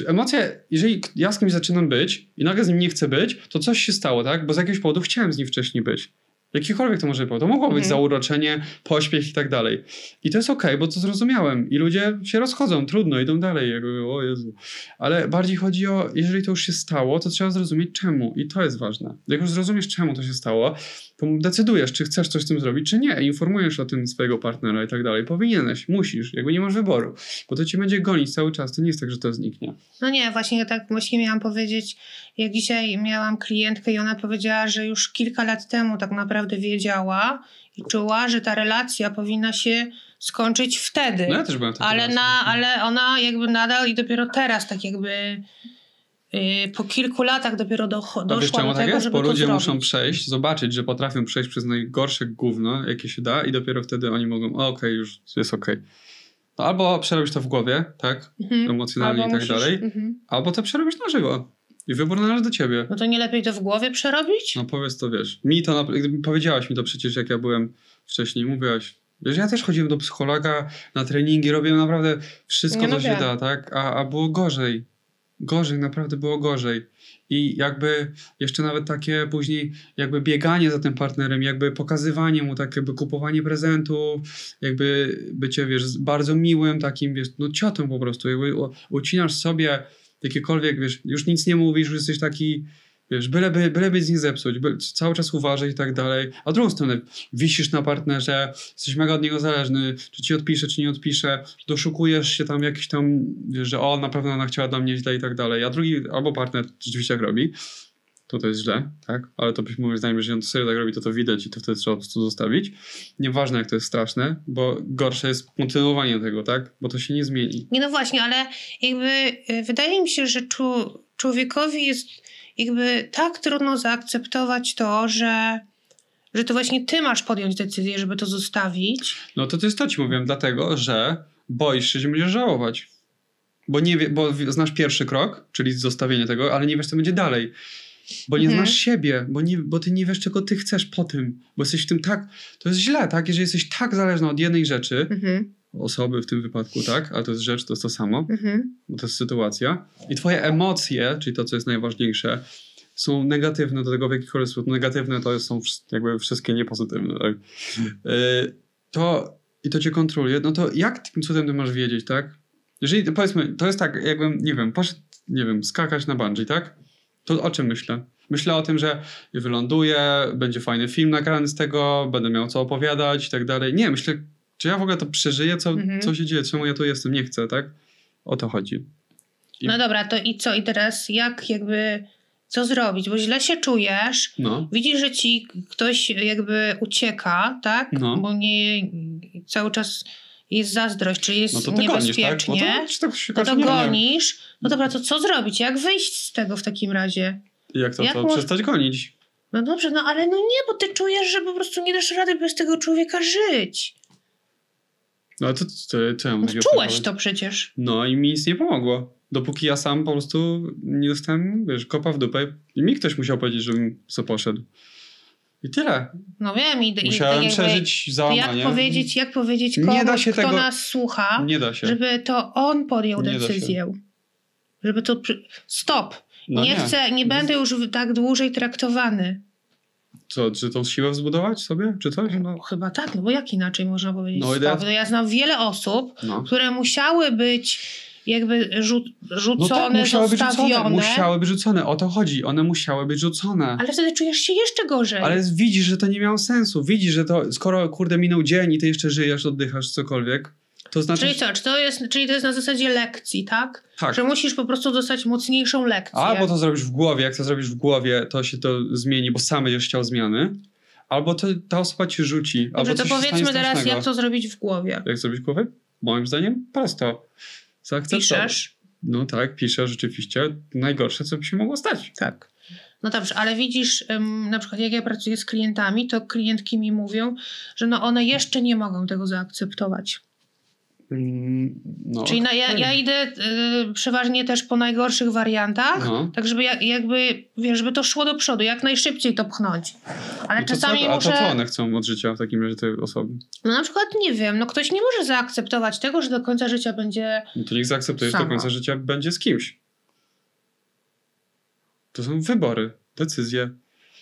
emocje, jeżeli ja z kimś zaczynam być i nagle z nim nie chcę być, to coś się stało, tak? Bo z jakiegoś powodu chciałem z nim wcześniej być. Jakikolwiek to może być. To mogło być Mhm. zauroczenie, pośpiech i tak dalej. I to jest okej, bo to zrozumiałem. I ludzie się rozchodzą, trudno, idą dalej. Jakby, o Jezu. Ale bardziej chodzi o, jeżeli to już się stało, to trzeba zrozumieć czemu. I to jest ważne. Jak już zrozumiesz, czemu to się stało, decydujesz, czy chcesz coś z tym zrobić, czy nie. Informujesz o tym swojego partnera i tak dalej. Powinieneś, musisz, jakby nie masz wyboru. Bo to ci będzie gonić cały czas. To nie jest tak, że to zniknie. No nie, właśnie ja tak właśnie miałam powiedzieć, jak dzisiaj miałam klientkę i ona powiedziała, że już kilka lat temu tak naprawdę wiedziała i czuła, że ta relacja powinna się skończyć wtedy. No ja też takiej ale, na, ale ona jakby nadal i dopiero teraz tak jakby po kilku latach dopiero do, doszła czemu do tak tego, jest? żeby Bo to ludzie zrobić. muszą przejść, zobaczyć, że potrafią przejść przez najgorsze gówno, jakie się da i dopiero wtedy oni mogą, okej, już jest okej. No, albo przerobić to w głowie, tak? Mhm. Emocjonalnie Albo i tak musisz- dalej. Mhm. Albo to przerobisz na żywo. I wybór należy do ciebie. No to nie lepiej to w głowie przerobić? No powiedz to, wiesz. Mi to, powiedziałaś mi to przecież, jak ja byłem wcześniej, mówiłaś. Wiesz, ja też chodziłem do psychologa, na treningi, robiłem naprawdę wszystko, Nie, co się da, tak? A, a było gorzej. Gorzej, naprawdę było gorzej. I jakby jeszcze nawet takie później jakby bieganie za tym partnerem, jakby pokazywanie mu, tak jakby kupowanie prezentów, jakby bycie, wiesz, bardzo miłym takim, wiesz, no ciotą po prostu, jakby ucinasz sobie jakiekolwiek, wiesz, już nic nie mówisz, już jesteś taki, wiesz, byleby, byleby nic nie zepsuć, by, cały czas uważaj i tak dalej. A drugą stronę, wisisz na partnerze, jesteś mega od niego zależny, czy ci odpisze, czy nie odpisze, doszukujesz się tam jakiś tam, wiesz, że o, na pewno ona chciała dla mnie źle i tak dalej, a drugi, albo partner rzeczywiście tak robi, to to jest źle, tak? Ale to byś moim zdaniem, że on to serio tak robi, to to widać i to wtedy trzeba po prostu zostawić. Nieważne jak to jest straszne, bo gorsze jest kontynuowanie tego, tak? Bo to się nie zmieni. Nie no właśnie, ale jakby y, wydaje mi się, że człowiekowi jest jakby tak trudno zaakceptować to, że, że to właśnie ty masz podjąć decyzję, żeby to zostawić. No to to jest to ci mówiłem, dlatego, że boisz się, że będziesz żałować. Bo, nie wie, bo znasz pierwszy krok, czyli zostawienie tego, ale nie wiesz, co będzie dalej. Bo nie Mhm. znasz siebie, bo, nie, bo ty nie wiesz, czego ty chcesz po tym. Bo jesteś w tym tak. To jest źle, tak? Jeżeli jesteś tak zależny od jednej rzeczy, Mhm, osoby w tym wypadku, tak? Ale to jest rzecz, to jest to samo, mhm. bo to jest sytuacja. I twoje emocje, czyli to, co jest najważniejsze, są negatywne do tego w jakikolwiek sposób. Negatywne to są jakby wszystkie niepozytywne. Tak? Yy, to i to cię kontroluje, no to jak tym cudem ty masz wiedzieć, tak? Jeżeli, powiedzmy, to jest tak, jakbym, nie wiem, poszedł, nie wiem, skakać na bungee, tak? To o czym myślę? Myślę o tym, że wyląduję, będzie fajny film nagrany z tego, będę miał co opowiadać i tak dalej. Nie, myślę, czy ja w ogóle to przeżyję, co, Mhm. co się dzieje, czemu ja tu jestem, nie chcę, tak? O to chodzi. I- No dobra, to i co? I teraz jak jakby, co zrobić? Bo źle się czujesz, No, widzisz, że ci ktoś jakby ucieka, tak? No. Bo nie cały czas jest zazdrość, czy jest no to ty gonisz, tak? niebezpiecznie. No to, czy tak No to wie. gonisz. No dobra, to co zrobić? Jak wyjść z tego w takim razie? Jak to, Jak to przestać gonić? No dobrze, no ale no nie, bo ty czujesz, że po prostu nie dasz rady bez tego człowieka żyć. No ale to, to, to ja mam No, takiego czułeś to przecież. No i mi nic nie pomogło. Dopóki ja sam po prostu nie dostałem, wiesz, kopa w dupę i mi ktoś musiał powiedzieć, żebym co poszedł. I tyle. No wiem, i, i Musiałem tak jakby, przeżyć załamanie. jak powiedzieć, jak powiedzieć Nie komuś, da się kto tego- nas słucha, Nie da się. żeby to on podjął Nie decyzję. Żeby to... Przy... Stop! No nie, chcę, nie będę już tak dłużej traktowany. Co, czy tą siłę zbudować sobie, czy coś? No chyba tak, no bo jak inaczej można powiedzieć No, no, stop? No, ja znam wiele osób, No. które musiały być jakby rzu- No rzucone, tak, musiały być zostawione, rzucone. Musiały być rzucone. O to chodzi. One musiały być rzucone. ale wtedy czujesz się jeszcze gorzej. Ale widzisz, że to nie miało sensu. Widzisz, że to skoro kurde minął dzień i ty jeszcze żyjesz, oddychasz, cokolwiek, to znaczy. Czyli co, czy to jest, czyli to jest na zasadzie lekcji, tak? Tak. Że musisz po prostu dostać mocniejszą lekcję. Albo to zrobisz w głowie, jak to zrobisz w głowie, to się to zmieni, bo sam będziesz chciał zmiany. Albo to, ta osoba ci rzuci. Dobrze, albo to powiedzmy teraz, strasznego. jak to zrobić w głowie. Jak zrobić w głowie? Moim zdaniem prosto. Zaakceptować. Piszesz? No tak, piszę rzeczywiście. Najgorsze, co by się mogło stać. Tak. No dobrze, ale widzisz, ym, na przykład jak ja pracuję z klientami, to klientki mi mówią, że no one jeszcze nie mogą tego zaakceptować. Mm, No, Czyli na, ja, ja idę y, przeważnie też po najgorszych wariantach, No. tak żeby jak, jakby, wiesz, żeby to szło do przodu, jak najszybciej to pchnąć. Ale No to czasami co, a muszę... to co one chcą od życia w takim razie, te osoby? No na przykład, nie wiem, no ktoś nie może zaakceptować tego, że do końca życia będzie... No to niech zaakceptuje, że do końca życia będzie z kimś. To są wybory, decyzje.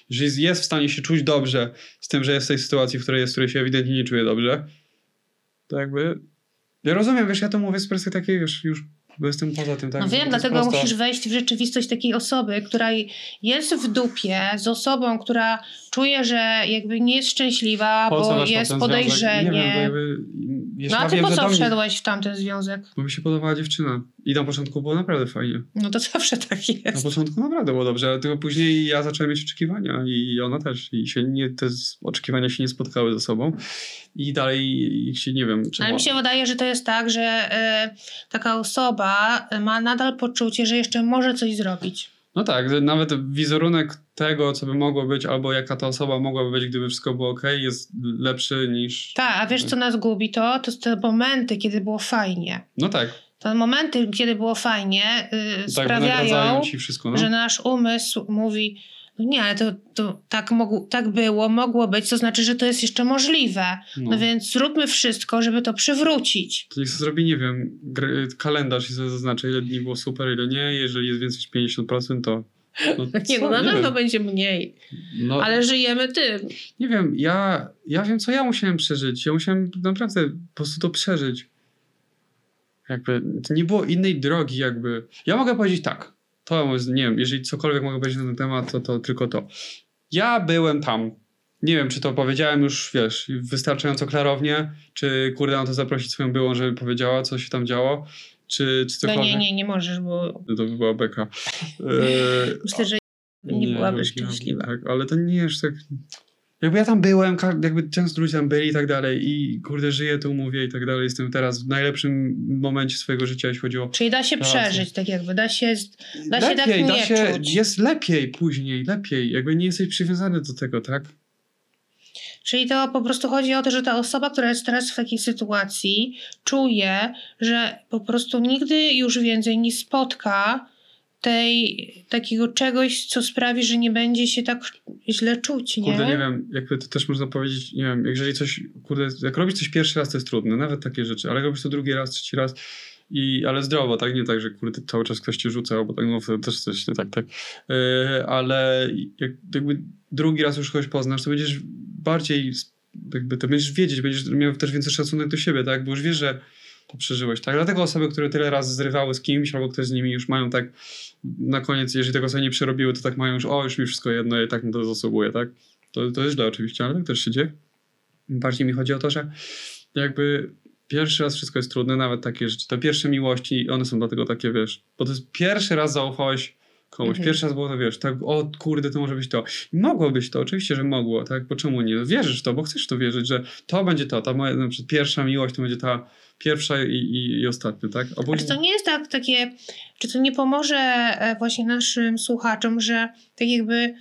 Jeżeli jest w stanie się czuć dobrze z tym, że jest w tej sytuacji, w której jest, w której się ewidentnie nie czuje dobrze, to jakby... Ja rozumiem, wiesz, ja to mówię z perspektywy takiej, wiesz, już bo jestem poza tym, tak? No wiem, dlatego prosto. musisz wejść w rzeczywistość takiej osoby, która jest w dupie z osobą, która czuje, że jakby nie jest szczęśliwa, Po bo jest związek? podejrzenie. Nie wiem, jakby... No a ty wiem, po co wszedłeś w tamten związek? Bo mi się podobała dziewczyna. I na początku było naprawdę fajnie. No to zawsze tak Na jest. początku naprawdę było dobrze, ale tylko później ja zacząłem mieć oczekiwania i ona też. I się nie, te oczekiwania się nie spotkały ze sobą. I dalej ich się nie wiem, czemu. Ale mi się wydaje, że to jest tak, że e, taka osoba ma nadal poczucie, że jeszcze może coś zrobić. No tak, nawet wizerunek tego, co by mogło być, albo jaka ta osoba mogłaby być, gdyby wszystko było ok, jest lepszy niż. Tak, a wiesz co nas gubi to? To te momenty, kiedy było fajnie. No tak. te momenty, kiedy było fajnie, yy, Tak, sprawiają, wszystko, no. że nasz umysł mówi, nie, ale to, to tak, mogło, tak było, mogło być, to znaczy, że to jest jeszcze możliwe. No. No. więc zróbmy wszystko, żeby to przywrócić. To niech zrobi, nie wiem, kalendarz i sobie zaznaczy, ile dni było super, ile nie. Jeżeli jest więcej niż 50%, to. No, Nie, no na pewno będzie mniej, No, ale żyjemy tym. Nie wiem, ja, ja wiem, co ja musiałem przeżyć. Ja musiałem naprawdę po prostu to przeżyć. Jakby to nie było innej drogi, jakby. Ja mogę powiedzieć tak. To jest- nie wiem, jeżeli cokolwiek mogę powiedzieć na ten temat, to, to tylko to. Ja byłem tam. Nie wiem, czy to powiedziałem już, wiesz, wystarczająco klarownie, czy kurde mam to zaprosić swoją byłą, żeby powiedziała, co się tam działo, czy, czy No cokolwiek. nie, nie, nie możesz, bo No to by była beka. Eee, myślę, że nie, byłaby ja- szczęśliwa. Tak, ale to nie jest tak. Jakby ja tam byłem, jakby często ludzie tam byli i tak dalej, i kurde, żyję, to mówię i tak dalej. Jestem teraz w najlepszym momencie swojego życia, jeśli chodzi o. Czyli da się Pracę. przeżyć, tak jakby, da się... Da się tak lepiej, da nie się, czuć. jest lepiej później, lepiej. Jakby nie jesteś przywiązany do tego, tak? Czyli to po prostu chodzi o to, że ta osoba, która jest teraz w takiej sytuacji, czuje, że po prostu nigdy już więcej nie spotka tej, takiego czegoś, co sprawi, że nie będzie się tak źle czuć, nie? Kurde, nie wiem, jakby to też można powiedzieć, nie wiem, jeżeli coś, kurde, jak robisz coś pierwszy raz, to jest trudne, nawet takie rzeczy, ale jak robisz to drugi raz, trzeci raz, i, ale zdrowo, tak? Nie tak, że kurde, cały czas ktoś cię rzuca, bo tak, no też coś tak, tak. Yy, ale jak, jakby drugi raz już kogoś poznasz, to będziesz bardziej, jakby to będziesz wiedzieć, będziesz miał też więcej szacunek do siebie, tak? Bo już wiesz, że przeżyłeś, tak? Dlatego osoby, które tyle razy zrywały z kimś, albo ktoś z nimi już mają tak na koniec, jeżeli tego sobie nie przerobiły, to tak mają już, o, już mi wszystko jedno i tak na to zasługuje, tak? To, to jest źle oczywiście, ale tak też się dzieje. Bardziej mi chodzi o to, że jakby pierwszy raz wszystko jest trudne, nawet takie rzeczy. Te pierwsze miłości, one są dlatego takie, wiesz, bo to jest pierwszy raz zaufałeś komuś. Mhm. Pierwszy raz było to, wiesz, tak, o kurde, to może być to. I mogło być to, oczywiście, że mogło, tak, bo czemu nie? Wierzysz w to, bo chcesz w to wierzyć, że to będzie to, ta moja na przykład pierwsza miłość to będzie ta pierwsza i, i, i ostatnia, tak? A A czy później... to nie jest tak takie, czy to nie pomoże e, właśnie naszym słuchaczom, że tak jakby,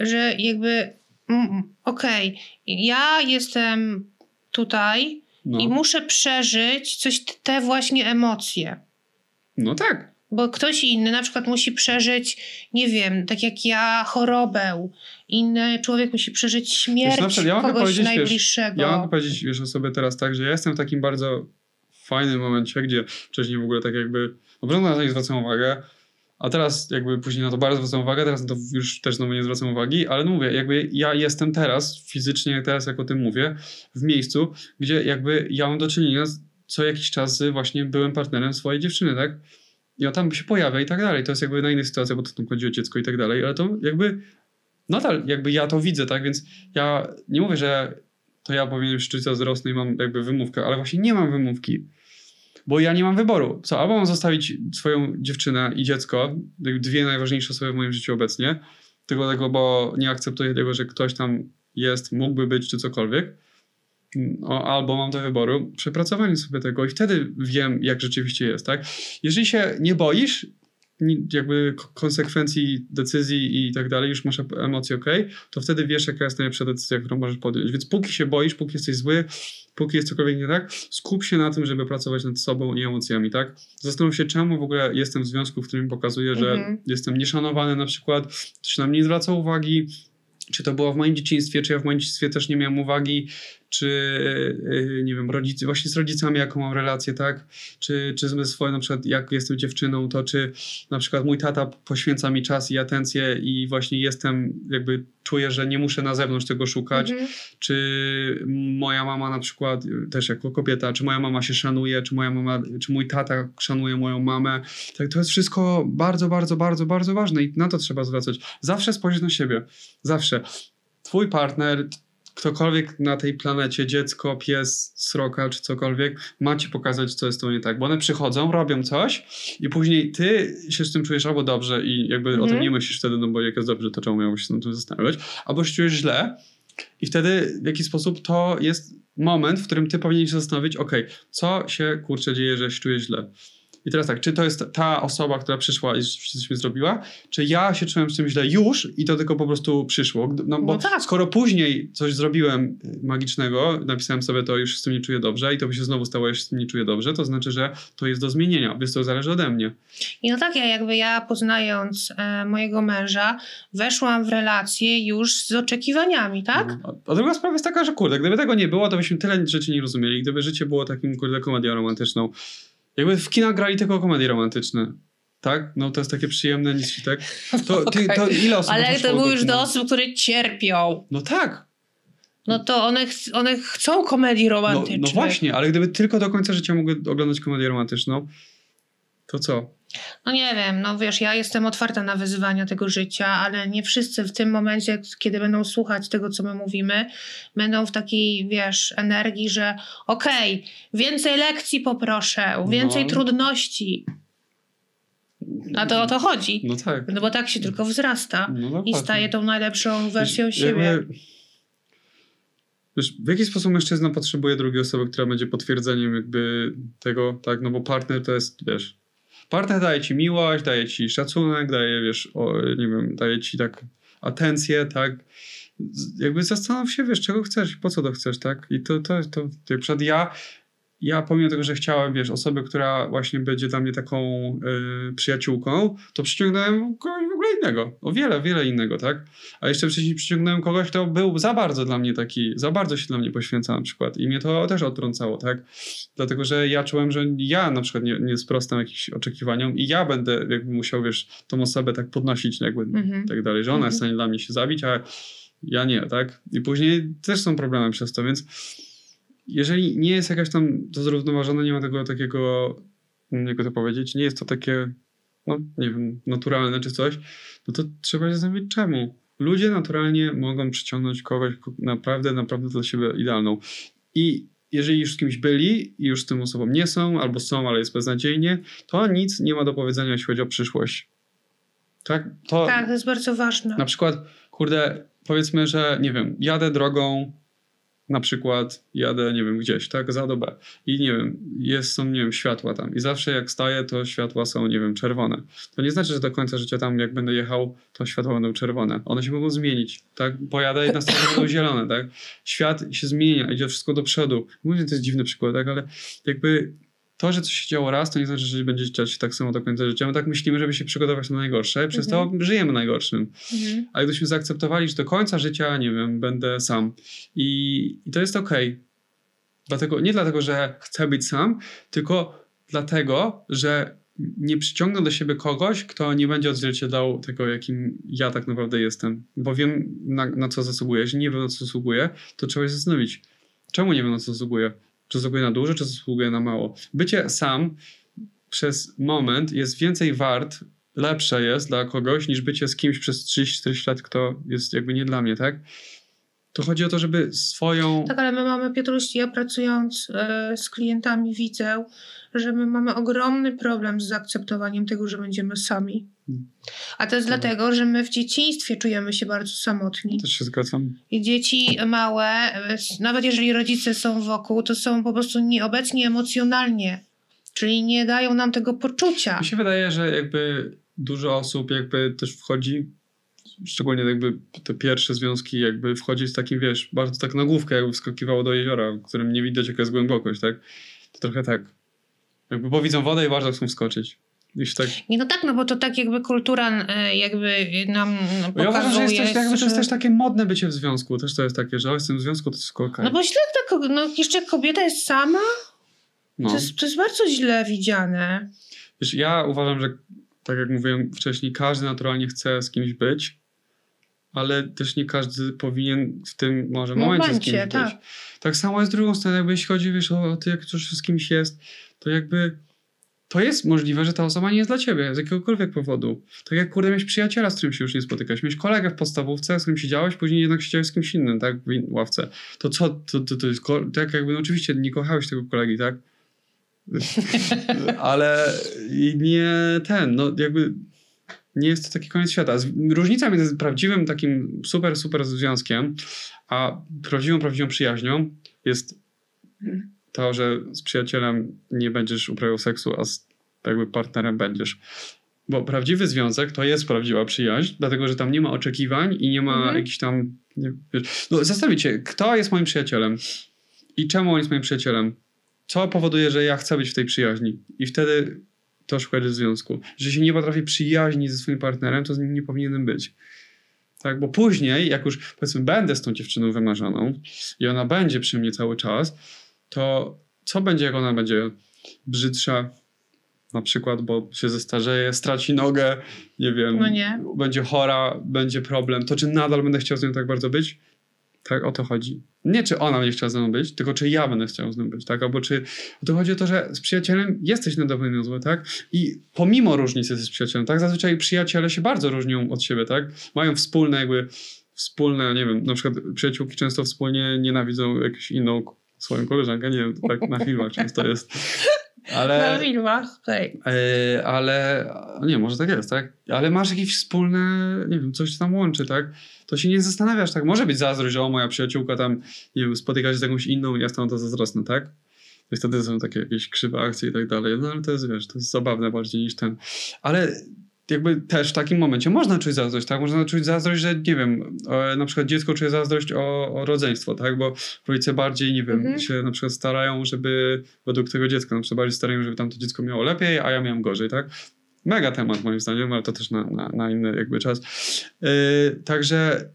że jakby, mm, okej, ja jestem tutaj No, i muszę przeżyć coś, te właśnie emocje. no tak. Bo ktoś inny na przykład musi przeżyć, nie wiem, tak jak ja, chorobę. Inny człowiek musi przeżyć śmierć na przykład ja kogoś powiedzieć, wiesz, najbliższego. Ja mogę powiedzieć, wiesz, o sobie teraz tak, że ja jestem w takim bardzo fajnym momencie, gdzie wcześniej w ogóle tak jakby, na początku na to nie zwracam uwagę, a teraz jakby później na to bardzo zwracam uwagę, teraz na to już też znowu nie zwracam uwagi, ale no mówię, jakby ja jestem teraz, fizycznie teraz jak o tym mówię, w miejscu, gdzie jakby ja mam do czynienia z, co jakiś czas właśnie byłem partnerem swojej dziewczyny, tak? I on tam się pojawia i tak dalej. To jest jakby na innej sytuacji, bo to tam chodzi o dziecko i tak dalej, ale to jakby nadal jakby ja to widzę, tak? Więc ja nie mówię, że to ja powinienem szczuć zazdrosny i mam jakby wymówkę, ale właśnie nie mam wymówki. Bo ja nie mam wyboru. Co, albo mam zostawić swoją dziewczynę i dziecko, dwie najważniejsze osoby w moim życiu obecnie, tylko tego, bo nie akceptuję tego, że ktoś tam jest, mógłby być, czy cokolwiek. No, albo mam do wyboru przepracowanie sobie tego i wtedy wiem, jak rzeczywiście jest, tak? Jeżeli się nie boisz, jakby konsekwencji decyzji i tak dalej, już masz emocje ok, to wtedy wiesz, jaka jest najlepsza decyzja, którą możesz podjąć. Więc póki się boisz, póki jesteś zły, póki jest cokolwiek nie tak, skup się na tym, żeby pracować nad sobą i emocjami, tak? Zastanów się, czemu w ogóle jestem w związku, w którym pokazuję, że Mhm. jestem nieszanowany na przykład, czy na mnie nie zwraca uwagi, czy to było w moim dzieciństwie, czy ja w moim dzieciństwie też nie miałem uwagi, czy yy, nie wiem, rodzice, właśnie z rodzicami jaką mam relację, tak? Czy, czy ze swoją, na przykład jak jestem dziewczyną, to czy na przykład mój tata poświęca mi czas i atencję i właśnie jestem, jakby czuję, że nie muszę na zewnątrz tego szukać, Mhm. czy moja mama na przykład, y, też jako kobieta, czy moja mama się szanuje, czy moja mama, czy mój tata szanuje moją mamę. Tak, to jest wszystko bardzo, bardzo, bardzo, bardzo ważne i na to trzeba zwracać. Zawsze spojrzeć na siebie. Zawsze. Twój partner, ktokolwiek na tej planecie, dziecko, pies, sroka, czy cokolwiek, ma ci pokazać, co jest to nie tak. Bo one przychodzą, robią coś i później ty się z tym czujesz albo dobrze i jakby o Mhm. tym nie myślisz wtedy, no bo jak jest dobrze, to czemu miałbyś się nad tym zastanawiać, albo się czujesz źle i wtedy w jakiś sposób to jest moment, w którym ty powinieneś się zastanowić, ok, co się kurczę dzieje, że się czuję źle. I teraz tak, czy to jest ta osoba, która przyszła i coś mi zrobiła, czy ja się czułem z tym źle już i to tylko po prostu przyszło? No bo No tak. skoro później coś zrobiłem magicznego, napisałem sobie to, już się z tym nie czuję dobrze i to by się znowu stało, ja się z tym nie czuję dobrze, to znaczy, że to jest do zmienienia, więc to zależy ode mnie. I no tak, ja jakby ja poznając e, mojego męża, weszłam w relację już z oczekiwaniami, tak? No. A, a druga sprawa jest taka, że kurde, gdyby tego nie było, to byśmy tyle rzeczy nie rozumieli. Gdyby życie było takim, kurde, komedią romantyczną. Jakby w kinach grali tylko komedie romantyczne. Tak? No to jest takie przyjemne, nic tak? To, ty, to ile osób Ale to mówisz kina? do osób, które cierpią. No tak. No to one, ch- one chcą komedii No, romantycznych. no właśnie, ale gdyby tylko do końca życia mogły oglądać komedię romantyczną, to co? No nie wiem, no wiesz, ja jestem otwarta na wyzwania tego życia, ale nie wszyscy w tym momencie, kiedy będą słuchać tego, co my mówimy, będą w takiej, wiesz, energii, że okej, więcej lekcji poproszę, więcej No. trudności. A to o to chodzi. No tak. No bo tak się tylko wzrasta No i staje tą najlepszą wersją Wiesz, siebie. jakby- Wiesz, w jaki sposób mężczyzna potrzebuje drugiej osoby, która będzie potwierdzeniem jakby tego, tak, no bo partner to jest, wiesz, partner daje ci miłość, daje ci szacunek, daje, wiesz, o, nie wiem, daje ci tak atencję, tak, jakby zastanów się, wiesz, czego chcesz i po co to chcesz, tak, i to, to, to, jak przykład ja, ja pomimo tego, że chciałem, wiesz, osobę, która właśnie będzie dla mnie taką y, przyjaciółką, to przyciągnąłem ogóle innego, o wiele, wiele innego, tak, a jeszcze wcześniej przyciągnąłem kogoś, kto był za bardzo dla mnie taki, za bardzo się dla mnie poświęcał na przykład. I mnie to też odtrącało, tak? Dlatego, że ja czułem, że ja na przykład nie, nie sprostam jakimś oczekiwaniom i ja będę jakby musiał, wiesz, tą osobę tak podnosić jakby Mhm. tak dalej, że ona jest w stanie dla mnie się zabić, a ja nie, tak? I później też są problemy przez to, więc jeżeli nie jest jakaś tam to zrównoważone, nie ma tego takiego, jakby to powiedzieć, nie jest to takie, no nie wiem, naturalne czy coś, no to trzeba się zastanowić czemu. Ludzie naturalnie mogą przyciągnąć kogoś ko- naprawdę, naprawdę dla siebie idealną. I jeżeli już z kimś byli i już z tą osobą nie są, albo są, ale jest beznadziejnie, to nic nie ma do powiedzenia, jeśli chodzi o przyszłość. Tak? To, Tak, to jest bardzo ważne. na przykład, kurde, powiedzmy, że nie wiem, jadę drogą, na przykład jadę, nie wiem, gdzieś, tak, za dobę i nie wiem, jest, są, nie wiem, światła tam i zawsze jak staję, to światła są, nie wiem, czerwone. To nie znaczy, że do końca życia tam, jak będę jechał, to światła będą czerwone. One się mogą zmienić, tak, pojadę i następnie będą zielone, tak. Świat się zmienia, idzie wszystko do przodu. Mówię, to jest dziwny przykład, tak, ale jakby to, że coś się działo raz, to nie znaczy, że będzie dziać się tak samo do końca życia. My tak myślimy, żeby się przygotować na najgorsze, przez to żyjemy najgorszym. Mhm. Ale gdybyśmy zaakceptowali, że do końca życia, nie wiem, będę sam. I, i to jest okej. Dlatego, nie dlatego, że chcę być sam, tylko dlatego, że nie przyciągnę do siebie kogoś, kto nie będzie odzwierciedlał tego, jakim ja tak naprawdę jestem. Bo wiem, na, na co zasługuję. Jeśli nie wiem, na co zasługuję, to trzeba się zastanowić. Czemu nie wiem, na co zasługuję? Czy zasługuję na dużo, czy zasługuję na mało? Bycie sam przez moment jest więcej wart, lepsze jest dla kogoś, niż bycie z kimś przez 30-40 lat, kto jest jakby nie dla mnie, tak? To chodzi o to, żeby swoją... Tak, ale my mamy, Piotruś, ja pracując e, z klientami widzę, że my mamy ogromny problem z zaakceptowaniem tego, że będziemy sami. A to jest Tak. dlatego, że my w dzieciństwie czujemy się bardzo samotni. Też się zgadzam. I dzieci małe, nawet jeżeli rodzice są wokół, to są po prostu nieobecni emocjonalnie. Czyli nie dają nam tego poczucia. Mi się wydaje, że jakby dużo osób jakby też wchodzi, szczególnie jakby te pierwsze związki jakby wchodzi z takim, wiesz, bardzo tak na główkę jakby wskakiwało do jeziora, w którym nie widać jaka jest głębokość, tak? To trochę tak. Jakby bo widzą wodę i bardzo chcą wskoczyć. Tak... Nie, no tak, no bo to tak jakby kultura e, jakby nam Bo ja uważam, że jest, pokazuje, też, jakby, to jest że- też takie modne bycie w związku. Też to jest takie, że o, jestem w związku, to wszystko okej. No bo źle tak, no jeszcze kobieta jest sama, No. to, jest, to jest bardzo źle widziane. Wiesz, ja uważam, że tak jak mówiłem wcześniej, każdy naturalnie chce z kimś być, ale też nie każdy powinien w tym może momencie, z Momencie, kimś być. tak. Tak samo jest z drugą stroną, jakby jeśli chodzi wiesz, o to, jak coś z kimś jest, to jakby to jest możliwe, że ta osoba nie jest dla ciebie z jakiegokolwiek powodu. Tak jak kurde miałeś przyjaciela, z którym się już nie spotykałeś, miałeś kolegę w podstawówce, z którym siedziałeś, później jednak siedziałeś z kimś innym, tak, w ławce. To co, to, to, to jest, tak jakby, no oczywiście nie kochałeś tego kolegi, tak? Ale nie ten, no jakby nie jest to taki koniec świata. Różnica między prawdziwym takim super, super związkiem, a prawdziwą, prawdziwą przyjaźnią jest to, że z przyjacielem nie będziesz uprawiał seksu, a z jakby partnerem będziesz. Bo prawdziwy związek to jest prawdziwa przyjaźń, dlatego że tam nie ma oczekiwań i nie ma Mhm. jakichś tam. Nie, wiesz, no zastanówcie, się, kto jest moim przyjacielem i czemu on jest moim przyjacielem. Co powoduje, że ja chcę być w tej przyjaźni. I wtedy to szukać w związku. Że się nie potrafię przyjaźnić ze swoim partnerem, to z nim nie powinienem być. Tak, bo później, jak już powiedzmy będę z tą dziewczyną wymarzoną i ona będzie przy mnie cały czas, to co będzie, jak ona będzie brzydsza, na przykład, bo się zestarzeje, straci nogę, nie wiem, No nie. będzie chora, będzie problem, to czy nadal będę chciał z nią tak bardzo być? Tak, o to chodzi. Nie czy ona będzie chciała ze mną być, tylko czy ja będę chciał z nią być, tak? Albo czy... O to chodzi o to, że z przyjacielem jesteś na dobrym złe, tak? I pomimo różnic jesteś z przyjacielem, tak? Zazwyczaj przyjaciele się bardzo różnią od siebie, tak? Mają wspólne jakby, wspólne, nie wiem, na przykład przyjaciółki często wspólnie nienawidzą jakąś inną swoją koleżankę, nie wiem, tak na filmach często jest. Ale... Na filmach. E, ale nie, może tak jest, tak? Ale masz jakieś wspólne, nie wiem, coś tam łączy, tak? To się nie zastanawiasz, tak? Może być zazdrość, o, moja przyjaciółka tam, nie wiem, spotyka się z jakąś inną i ja na to zazdrosny, tak? I wtedy są takie jakieś krzywe akcje i tak dalej. No ale to jest, wiesz, to jest zabawne bardziej niż ten. Ale jakby też w takim momencie można czuć zazdrość, tak? Można czuć zazdrość, że nie wiem, e, na przykład dziecko czuje zazdrość o, o rodzeństwo, tak? Bo rodzice bardziej, nie wiem, Mhm. się na przykład starają, żeby według tego dziecka, na przykład bardziej starają, żeby tamto dziecko miało lepiej, a ja miałem gorzej, tak? Mega temat moim zdaniem, ale to też na, na, na inny jakby czas. Yy, także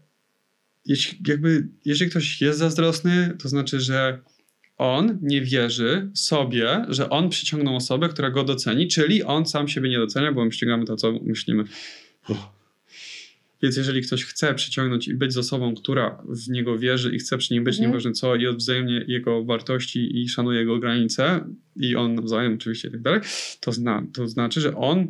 jeśli, jakby, jeżeli ktoś jest zazdrosny, to znaczy, że on nie wierzy sobie, że on przyciągnął osobę, która go doceni, czyli on sam siebie nie docenia, bo my ściągamy to, co myślimy. Uff. Więc jeżeli ktoś chce przyciągnąć i być z osobą, która w niego wierzy i chce przy nim być, Mhm. nieważne co, i odwzajemnie jego wartości i szanuje jego granice, i on nawzajem oczywiście i tak dalej, to, zna, to znaczy, że on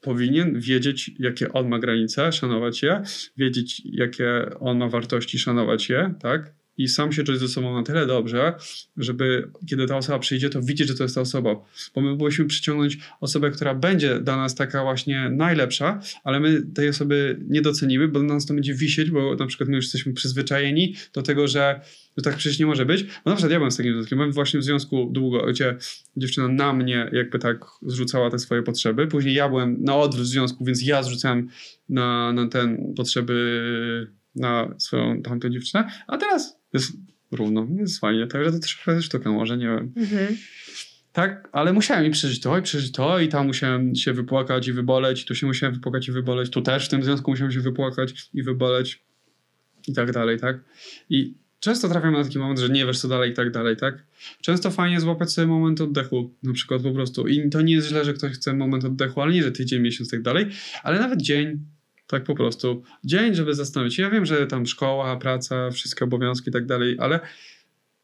powinien wiedzieć, jakie on ma granice, szanować je, wiedzieć, jakie on ma wartości, szanować je, tak? I sam się czuć ze sobą na tyle dobrze, żeby kiedy ta osoba przyjdzie, to widzieć, że to jest ta osoba. Bo my byśmy przyciągnąć osobę, która będzie dla nas taka właśnie najlepsza, ale my tej osoby nie docenimy, bo na nas to będzie wisieć, bo na przykład my już jesteśmy przyzwyczajeni do tego, że, tak przecież nie może być. Na przykład ja byłem z takim związkiem, byłem właśnie w związku długo, gdzie dziewczyna na mnie jakby tak zrzucała te swoje potrzeby. Później ja byłem na odwrót w związku, więc ja zrzucałem na, na ten potrzeby na swoją tamtą dziewczynę, a teraz jest równo, jest fajnie, także to trochę sztuka może, nie wiem. Mhm. Tak, ale musiałem i przeżyć to, i przeżyć to, i tam musiałem się wypłakać i wyboleć, i tu się musiałem wypłakać i wyboleć, tu też w tym związku musiałem się wypłakać i wyboleć i tak dalej, tak? I często trafiam na taki moment, że nie wiesz co dalej i tak dalej, tak? Często fajnie złapać sobie moment oddechu, na przykład po prostu. I to nie jest źle, że ktoś chce moment oddechu, ale nie, że tydzień, miesiąc i tak dalej, ale nawet dzień, tak po prostu. Dzień, żeby zastanowić się. Ja wiem, że tam szkoła, praca, wszystkie obowiązki i tak dalej, ale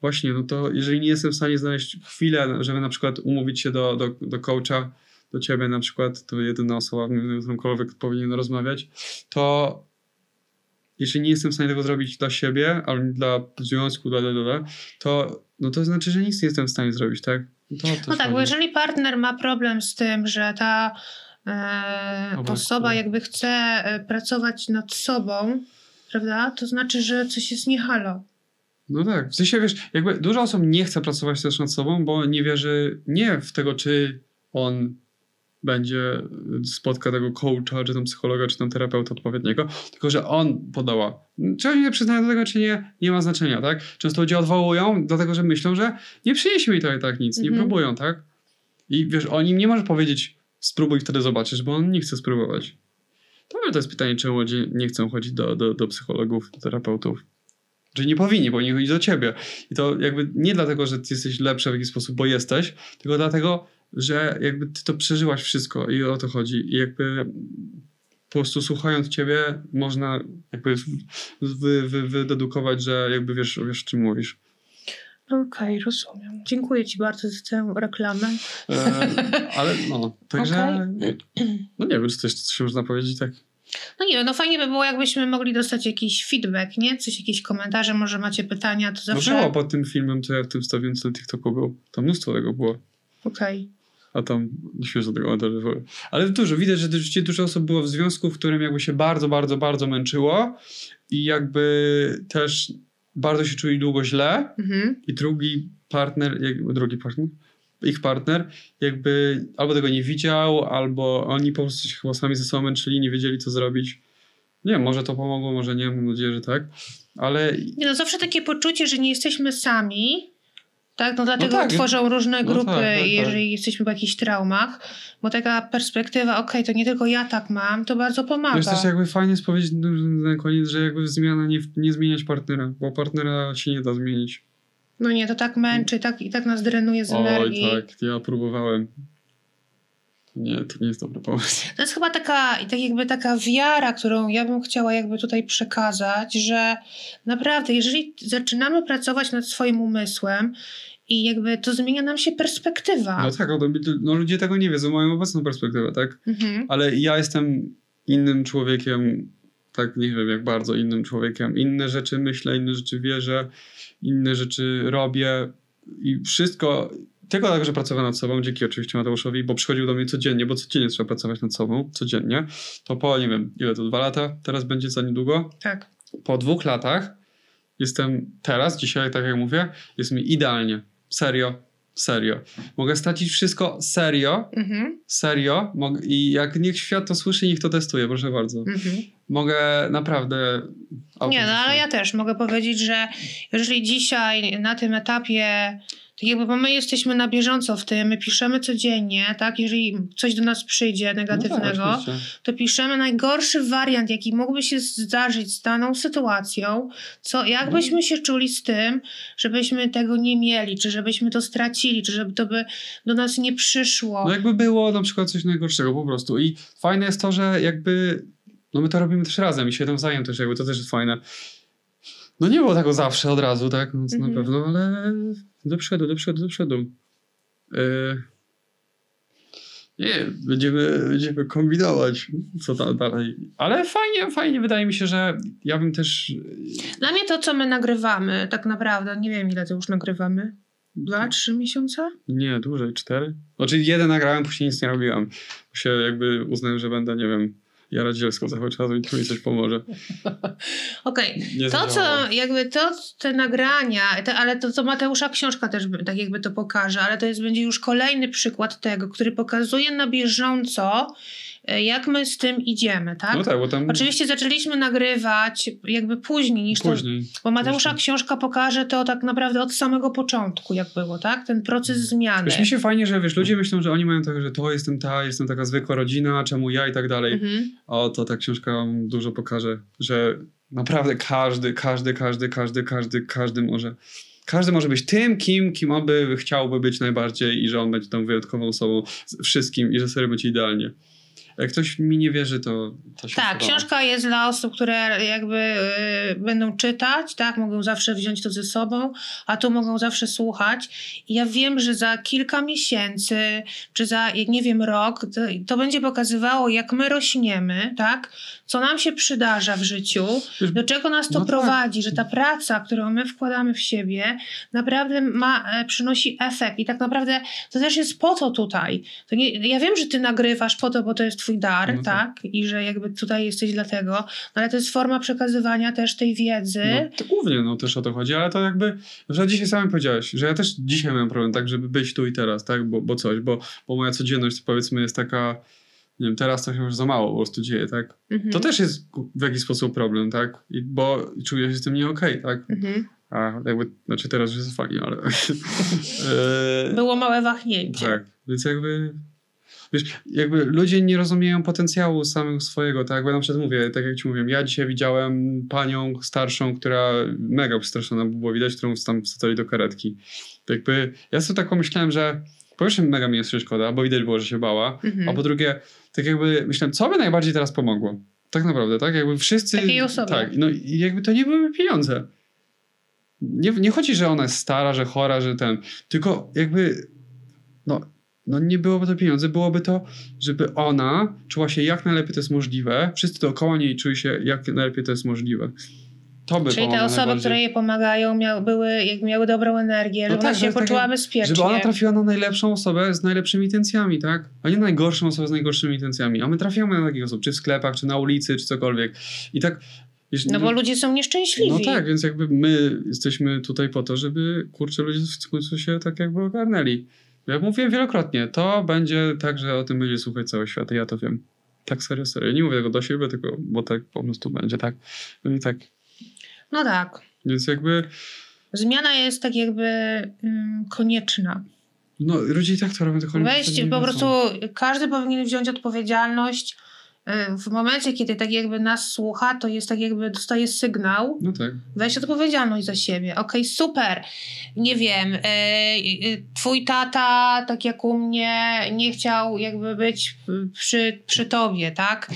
właśnie, no to jeżeli nie jestem w stanie znaleźć chwilę, żeby na przykład umówić się do, do, do coacha, do ciebie na przykład, to jedyna osoba, z którąkolwiek powinien rozmawiać, to jeśli nie jestem w stanie tego zrobić dla siebie, albo dla związku, dla, dla, dla, to, no to znaczy, że nic nie jestem w stanie zrobić, tak? To, to No tak, bo jeżeli partner ma problem z tym, że ta e, Obowiązkowo. osoba jakby chce e, pracować nad sobą, prawda, to znaczy, że coś jest nie halo. No tak, w sensie wiesz, jakby dużo osób nie chce pracować też nad sobą, bo nie wierzy nie w tego, czy on będzie, spotka tego coacha, czy tam psychologa, czy tam terapeuta odpowiedniego, tylko że on podoła. Czy oni nie przyznają do tego, czy nie, nie ma znaczenia, tak? Często ludzie odwołują, dlatego że myślą, że nie przyniesie mi to i tak nic, nie Mhm. próbują, tak? I wiesz, o nim nie może powiedzieć, spróbuj wtedy zobaczysz, bo on nie chce spróbować. To, jest pytanie, czemu ludzie nie chcą chodzić do, do, do psychologów, do terapeutów. Że nie powinni, powinni chodzić do ciebie. I to jakby nie dlatego, że ty jesteś lepszy w jakiś sposób, bo jesteś, tylko dlatego, że jakby ty to przeżyłaś wszystko i o to chodzi. I jakby po prostu słuchając ciebie można jakby wy, wy, wydedukować, że jakby wiesz, wiesz czym mówisz. Okej, rozumiem. Dziękuję Ci bardzo za tę reklamę. E, ale no, także no nie wiem, czy coś, coś można powiedzieć tak. No nie wiem, no fajnie by było, jakbyśmy mogli dostać jakiś feedback, nie? Coś, jakieś komentarze, może macie pytania, to No zawsze... było pod tym filmem, co ja w tym wstawiłem, co na TikToku był. Tam mnóstwo tego było. Okej. A tam świeżo tego komentarze były. Ale dużo, widać, że rzeczywiście dużo osób było w związku, w którym jakby się bardzo, bardzo, bardzo męczyło i jakby też bardzo się czuli długo źle Mhm. i drugi partner, jakby drugi partner, ich partner jakby albo tego nie widział, albo oni po prostu się chyba sami ze sobą męczyli, nie wiedzieli co zrobić. Nie wiem, może to pomogło, może nie, mam nadzieję, że tak, ale Nie no, zawsze takie poczucie, że nie jesteśmy sami, tak? No dlatego tak, tworzą różne no grupy, tak, tak, tak. jeżeli jesteśmy w jakichś traumach, bo taka perspektywa, okej, to nie tylko ja tak mam, to bardzo pomaga. Wiesz, też jakby fajnie jest powiedzieć na koniec, że jakby zmiana nie, nie zmieniać partnera, bo partnera się nie da zmienić. No nie, to tak męczy tak, i tak nas drenuje z energii. Oj, tak, ja próbowałem. Nie, to nie jest dobry pomysł. To jest chyba taka, tak jakby taka wiara, którą ja bym chciała jakby tutaj przekazać, że naprawdę, jeżeli zaczynamy pracować nad swoim umysłem i jakby to zmienia nam się perspektywa. No tak, no, ludzie tego nie wiedzą, mają obecną perspektywę, tak? Mhm. Ale ja jestem innym człowiekiem, tak nie wiem jak bardzo innym człowiekiem. Inne rzeczy myślę, inne rzeczy wierzę, inne rzeczy robię i wszystko, tylko tak, że pracowałem nad sobą, dzięki oczywiście Mateuszowi, bo przychodził do mnie codziennie, bo codziennie trzeba pracować nad sobą, codziennie, to po, nie wiem, ile to, dwa lata, teraz będzie za niedługo, Tak. po dwóch latach jestem teraz, dzisiaj, tak jak mówię, jest mi idealnie. Serio, serio. Mogę stracić wszystko serio, Mhm. serio. Mog- I jak niech świat to słyszy, niech to testuje, proszę bardzo. Mhm. Mogę naprawdę. Nie, no ale ja też mogę powiedzieć, że jeżeli dzisiaj na tym etapie, jakby, bo my jesteśmy na bieżąco w tym, my piszemy codziennie, tak? Jeżeli coś do nas przyjdzie negatywnego, No tak, to piszemy najgorszy wariant, jaki mógłby się zdarzyć z daną sytuacją, co, jak No. się czuli z tym, żebyśmy tego nie mieli, czy żebyśmy to stracili, czy żeby to by do nas nie przyszło. No jakby było na przykład coś najgorszego po prostu. I fajne jest to, że jakby. No my to robimy też razem i się nawzajem też jakby to też jest fajne. No nie było tego zawsze od razu, tak? No, Mhm. na pewno, ale do przodu, do przodu, do przodu. Yy... Nie, będziemy, będziemy kombinować, co tam dalej. Ale fajnie, fajnie, wydaje mi się, że ja bym też. Dla mnie to, co my nagrywamy, tak naprawdę, nie wiem ile to już nagrywamy, dwa, trzy miesiące? Nie, dłużej, cztery. Znaczy jeden nagrałem, później nic nie robiłem. Bo się jakby uznałem, że będę, nie wiem, jarać dzielsko cały czas i to mi coś pomoże. Okej, Nie To, co jakby to, te nagrania, te, ale to, co Mateusza książka też tak jakby to pokaże, ale to jest, będzie już kolejny przykład tego, który pokazuje na bieżąco, jak my z tym idziemy, tak? No tak, bo tam Oczywiście zaczęliśmy nagrywać jakby później niż to, później. bo Mateusza później. książka pokaże to tak naprawdę od samego początku, jak było, tak? Ten proces zmiany. Wiesz, mi się fajnie, że wiesz, ludzie myślą, że oni mają tak, że to jestem ta, jestem taka zwykła rodzina, czemu ja i tak dalej. Mhm. O, to ta książka dużo pokaże, że naprawdę każdy, każdy, każdy, każdy, każdy, każdy może. Każdy może być tym, kim, kim on by chciałby być najbardziej i że on będzie tą wyjątkową osobą wszystkim i że serio będzie idealnie. Jak ktoś mi nie wierzy, to, to się Tak, podoba. książka jest dla osób, które jakby y, będą czytać, tak, mogą zawsze wziąć to ze sobą, a tu mogą zawsze słuchać. I ja wiem, że za kilka miesięcy, czy za, jak nie wiem, rok, to, to będzie pokazywało, jak my rośniemy, tak, co nam się przydarza w życiu, do czego nas to no tak. prowadzi, że ta praca, którą my wkładamy w siebie, naprawdę ma, e, przynosi efekt. I tak naprawdę to też jest po to tutaj. To nie, ja wiem, że ty nagrywasz po to, bo to jest twój dar, No tak. tak? I że jakby tutaj jesteś dlatego, no ale to jest forma przekazywania też tej wiedzy. No, to głównie no, też o to chodzi, ale to jakby, że dzisiaj sam powiedziałeś, że ja też dzisiaj mam problem, tak, żeby być tu i teraz, tak, bo, bo coś, bo, bo moja codzienność powiedzmy jest taka, nie wiem, teraz to się już za mało po prostu dzieje, tak. Mhm. To też jest w jakiś sposób problem, tak, I, bo czuję się z tym nie okej, tak. Mhm. A jakby, znaczy teraz już jest fajnie, ale... e, Było małe wahnięcie. tak, więc jakby... Wiesz, jakby ludzie nie rozumieją potencjału samego swojego, tak? Bo na przykład mówię, tak jak ci mówiłem, ja dzisiaj widziałem panią starszą, która mega przestraszona było widać, którą tam wstali do karetki. Jakby, ja sobie tak pomyślałem, że po pierwsze mega mi jest szkoda, bo widać było, że się bała, Mhm. a po drugie, tak jakby myślałem, co by najbardziej teraz pomogło? Tak naprawdę, tak? Jakby wszyscy... Takiej osobie. Tak, no i jakby to nie były pieniądze. Nie, nie chodzi, że ona jest stara, że chora, że ten, tylko jakby no, no nie byłoby to pieniądze, byłoby to, żeby ona czuła się jak najlepiej to jest możliwe, wszyscy dookoła niej czuli się jak najlepiej to jest możliwe. To by Czyli te osoby, które jej pomagają, miały, były, jak miały dobrą energię, No żeby ona tak, się że tak poczuła jak- bezpiecznie. Żeby ona trafiła na najlepszą osobę z najlepszymi intencjami, tak? A nie najgorszą osobę z najgorszymi intencjami. A my trafiamy na takich osób, czy w sklepach, czy na ulicy, czy cokolwiek. I tak... jeśli- No bo ludzie są nieszczęśliwi. No tak, więc jakby my jesteśmy tutaj po to, żeby kurczę ludzie w końcu się tak jakby ogarnęli. Jak mówiłem wielokrotnie, to będzie tak, że o tym będzie słuchać cały świat ja to wiem. Tak serio, serio. Nie mówię tego do siebie, tylko bo tak po prostu będzie, tak. No i tak. No tak. Więc jakby, Zmiana jest tak jakby ym, konieczna. no ludzie i tak to robią, tylko Weź, po prostu każdy powinien wziąć odpowiedzialność. Y, W momencie, kiedy tak jakby nas słucha, to jest tak jakby dostaje sygnał, No tak. weź odpowiedzialność za siebie. Okej, super. Nie wiem, y, y, twój tata, tak jak u mnie, nie chciał jakby być przy, przy tobie, tak?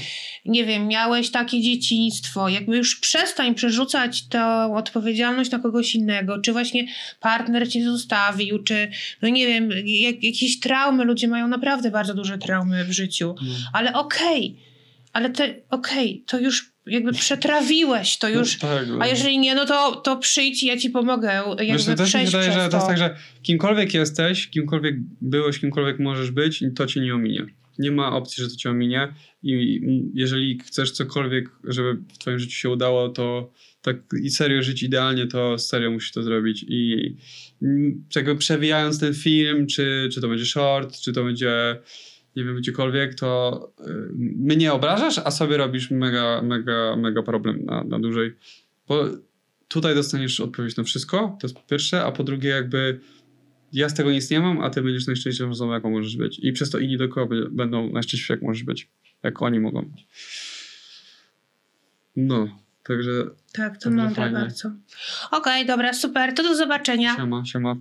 Nie wiem, miałeś takie dzieciństwo. Jakby już przestań przerzucać tę odpowiedzialność na kogoś innego. Czy właśnie partner cię zostawił, czy no nie wiem, jak, jakieś traumy. Ludzie mają naprawdę bardzo duże traumy w życiu. No. Ale okej, ale te, okej, to już jakby przetrawiłeś, to już... No, tak, A jeżeli nie, no to, to przyjdź i ja ci pomogę jakby Wiesz, to też mi wydaje, przez że to. jest tak, że kimkolwiek jesteś, kimkolwiek byłeś, kimkolwiek możesz być, to cię nie ominie. Nie ma opcji, że to cię ominie. I jeżeli chcesz cokolwiek, żeby w twoim życiu się udało, to tak i serio żyć idealnie, to serio musisz to zrobić. I mm, jakby przewijając ten film, czy, czy to będzie short, czy to będzie nie wiem, gdziekolwiek, to y, mnie obrażasz, a sobie robisz mega, mega, mega problem na, na dłużej. Bo tutaj dostaniesz odpowiedź na wszystko, to jest po pierwsze, a po drugie jakby ja z tego nic nie mam, a ty będziesz najszczęśliwszą osobą, jaką możesz być. I przez to inni dookoła będą najszczęśliwsi, jak możesz być. Jak oni mogą być. No, także Tak, to mądre bardzo. Okej, dobra, super, to do zobaczenia. siema, siema.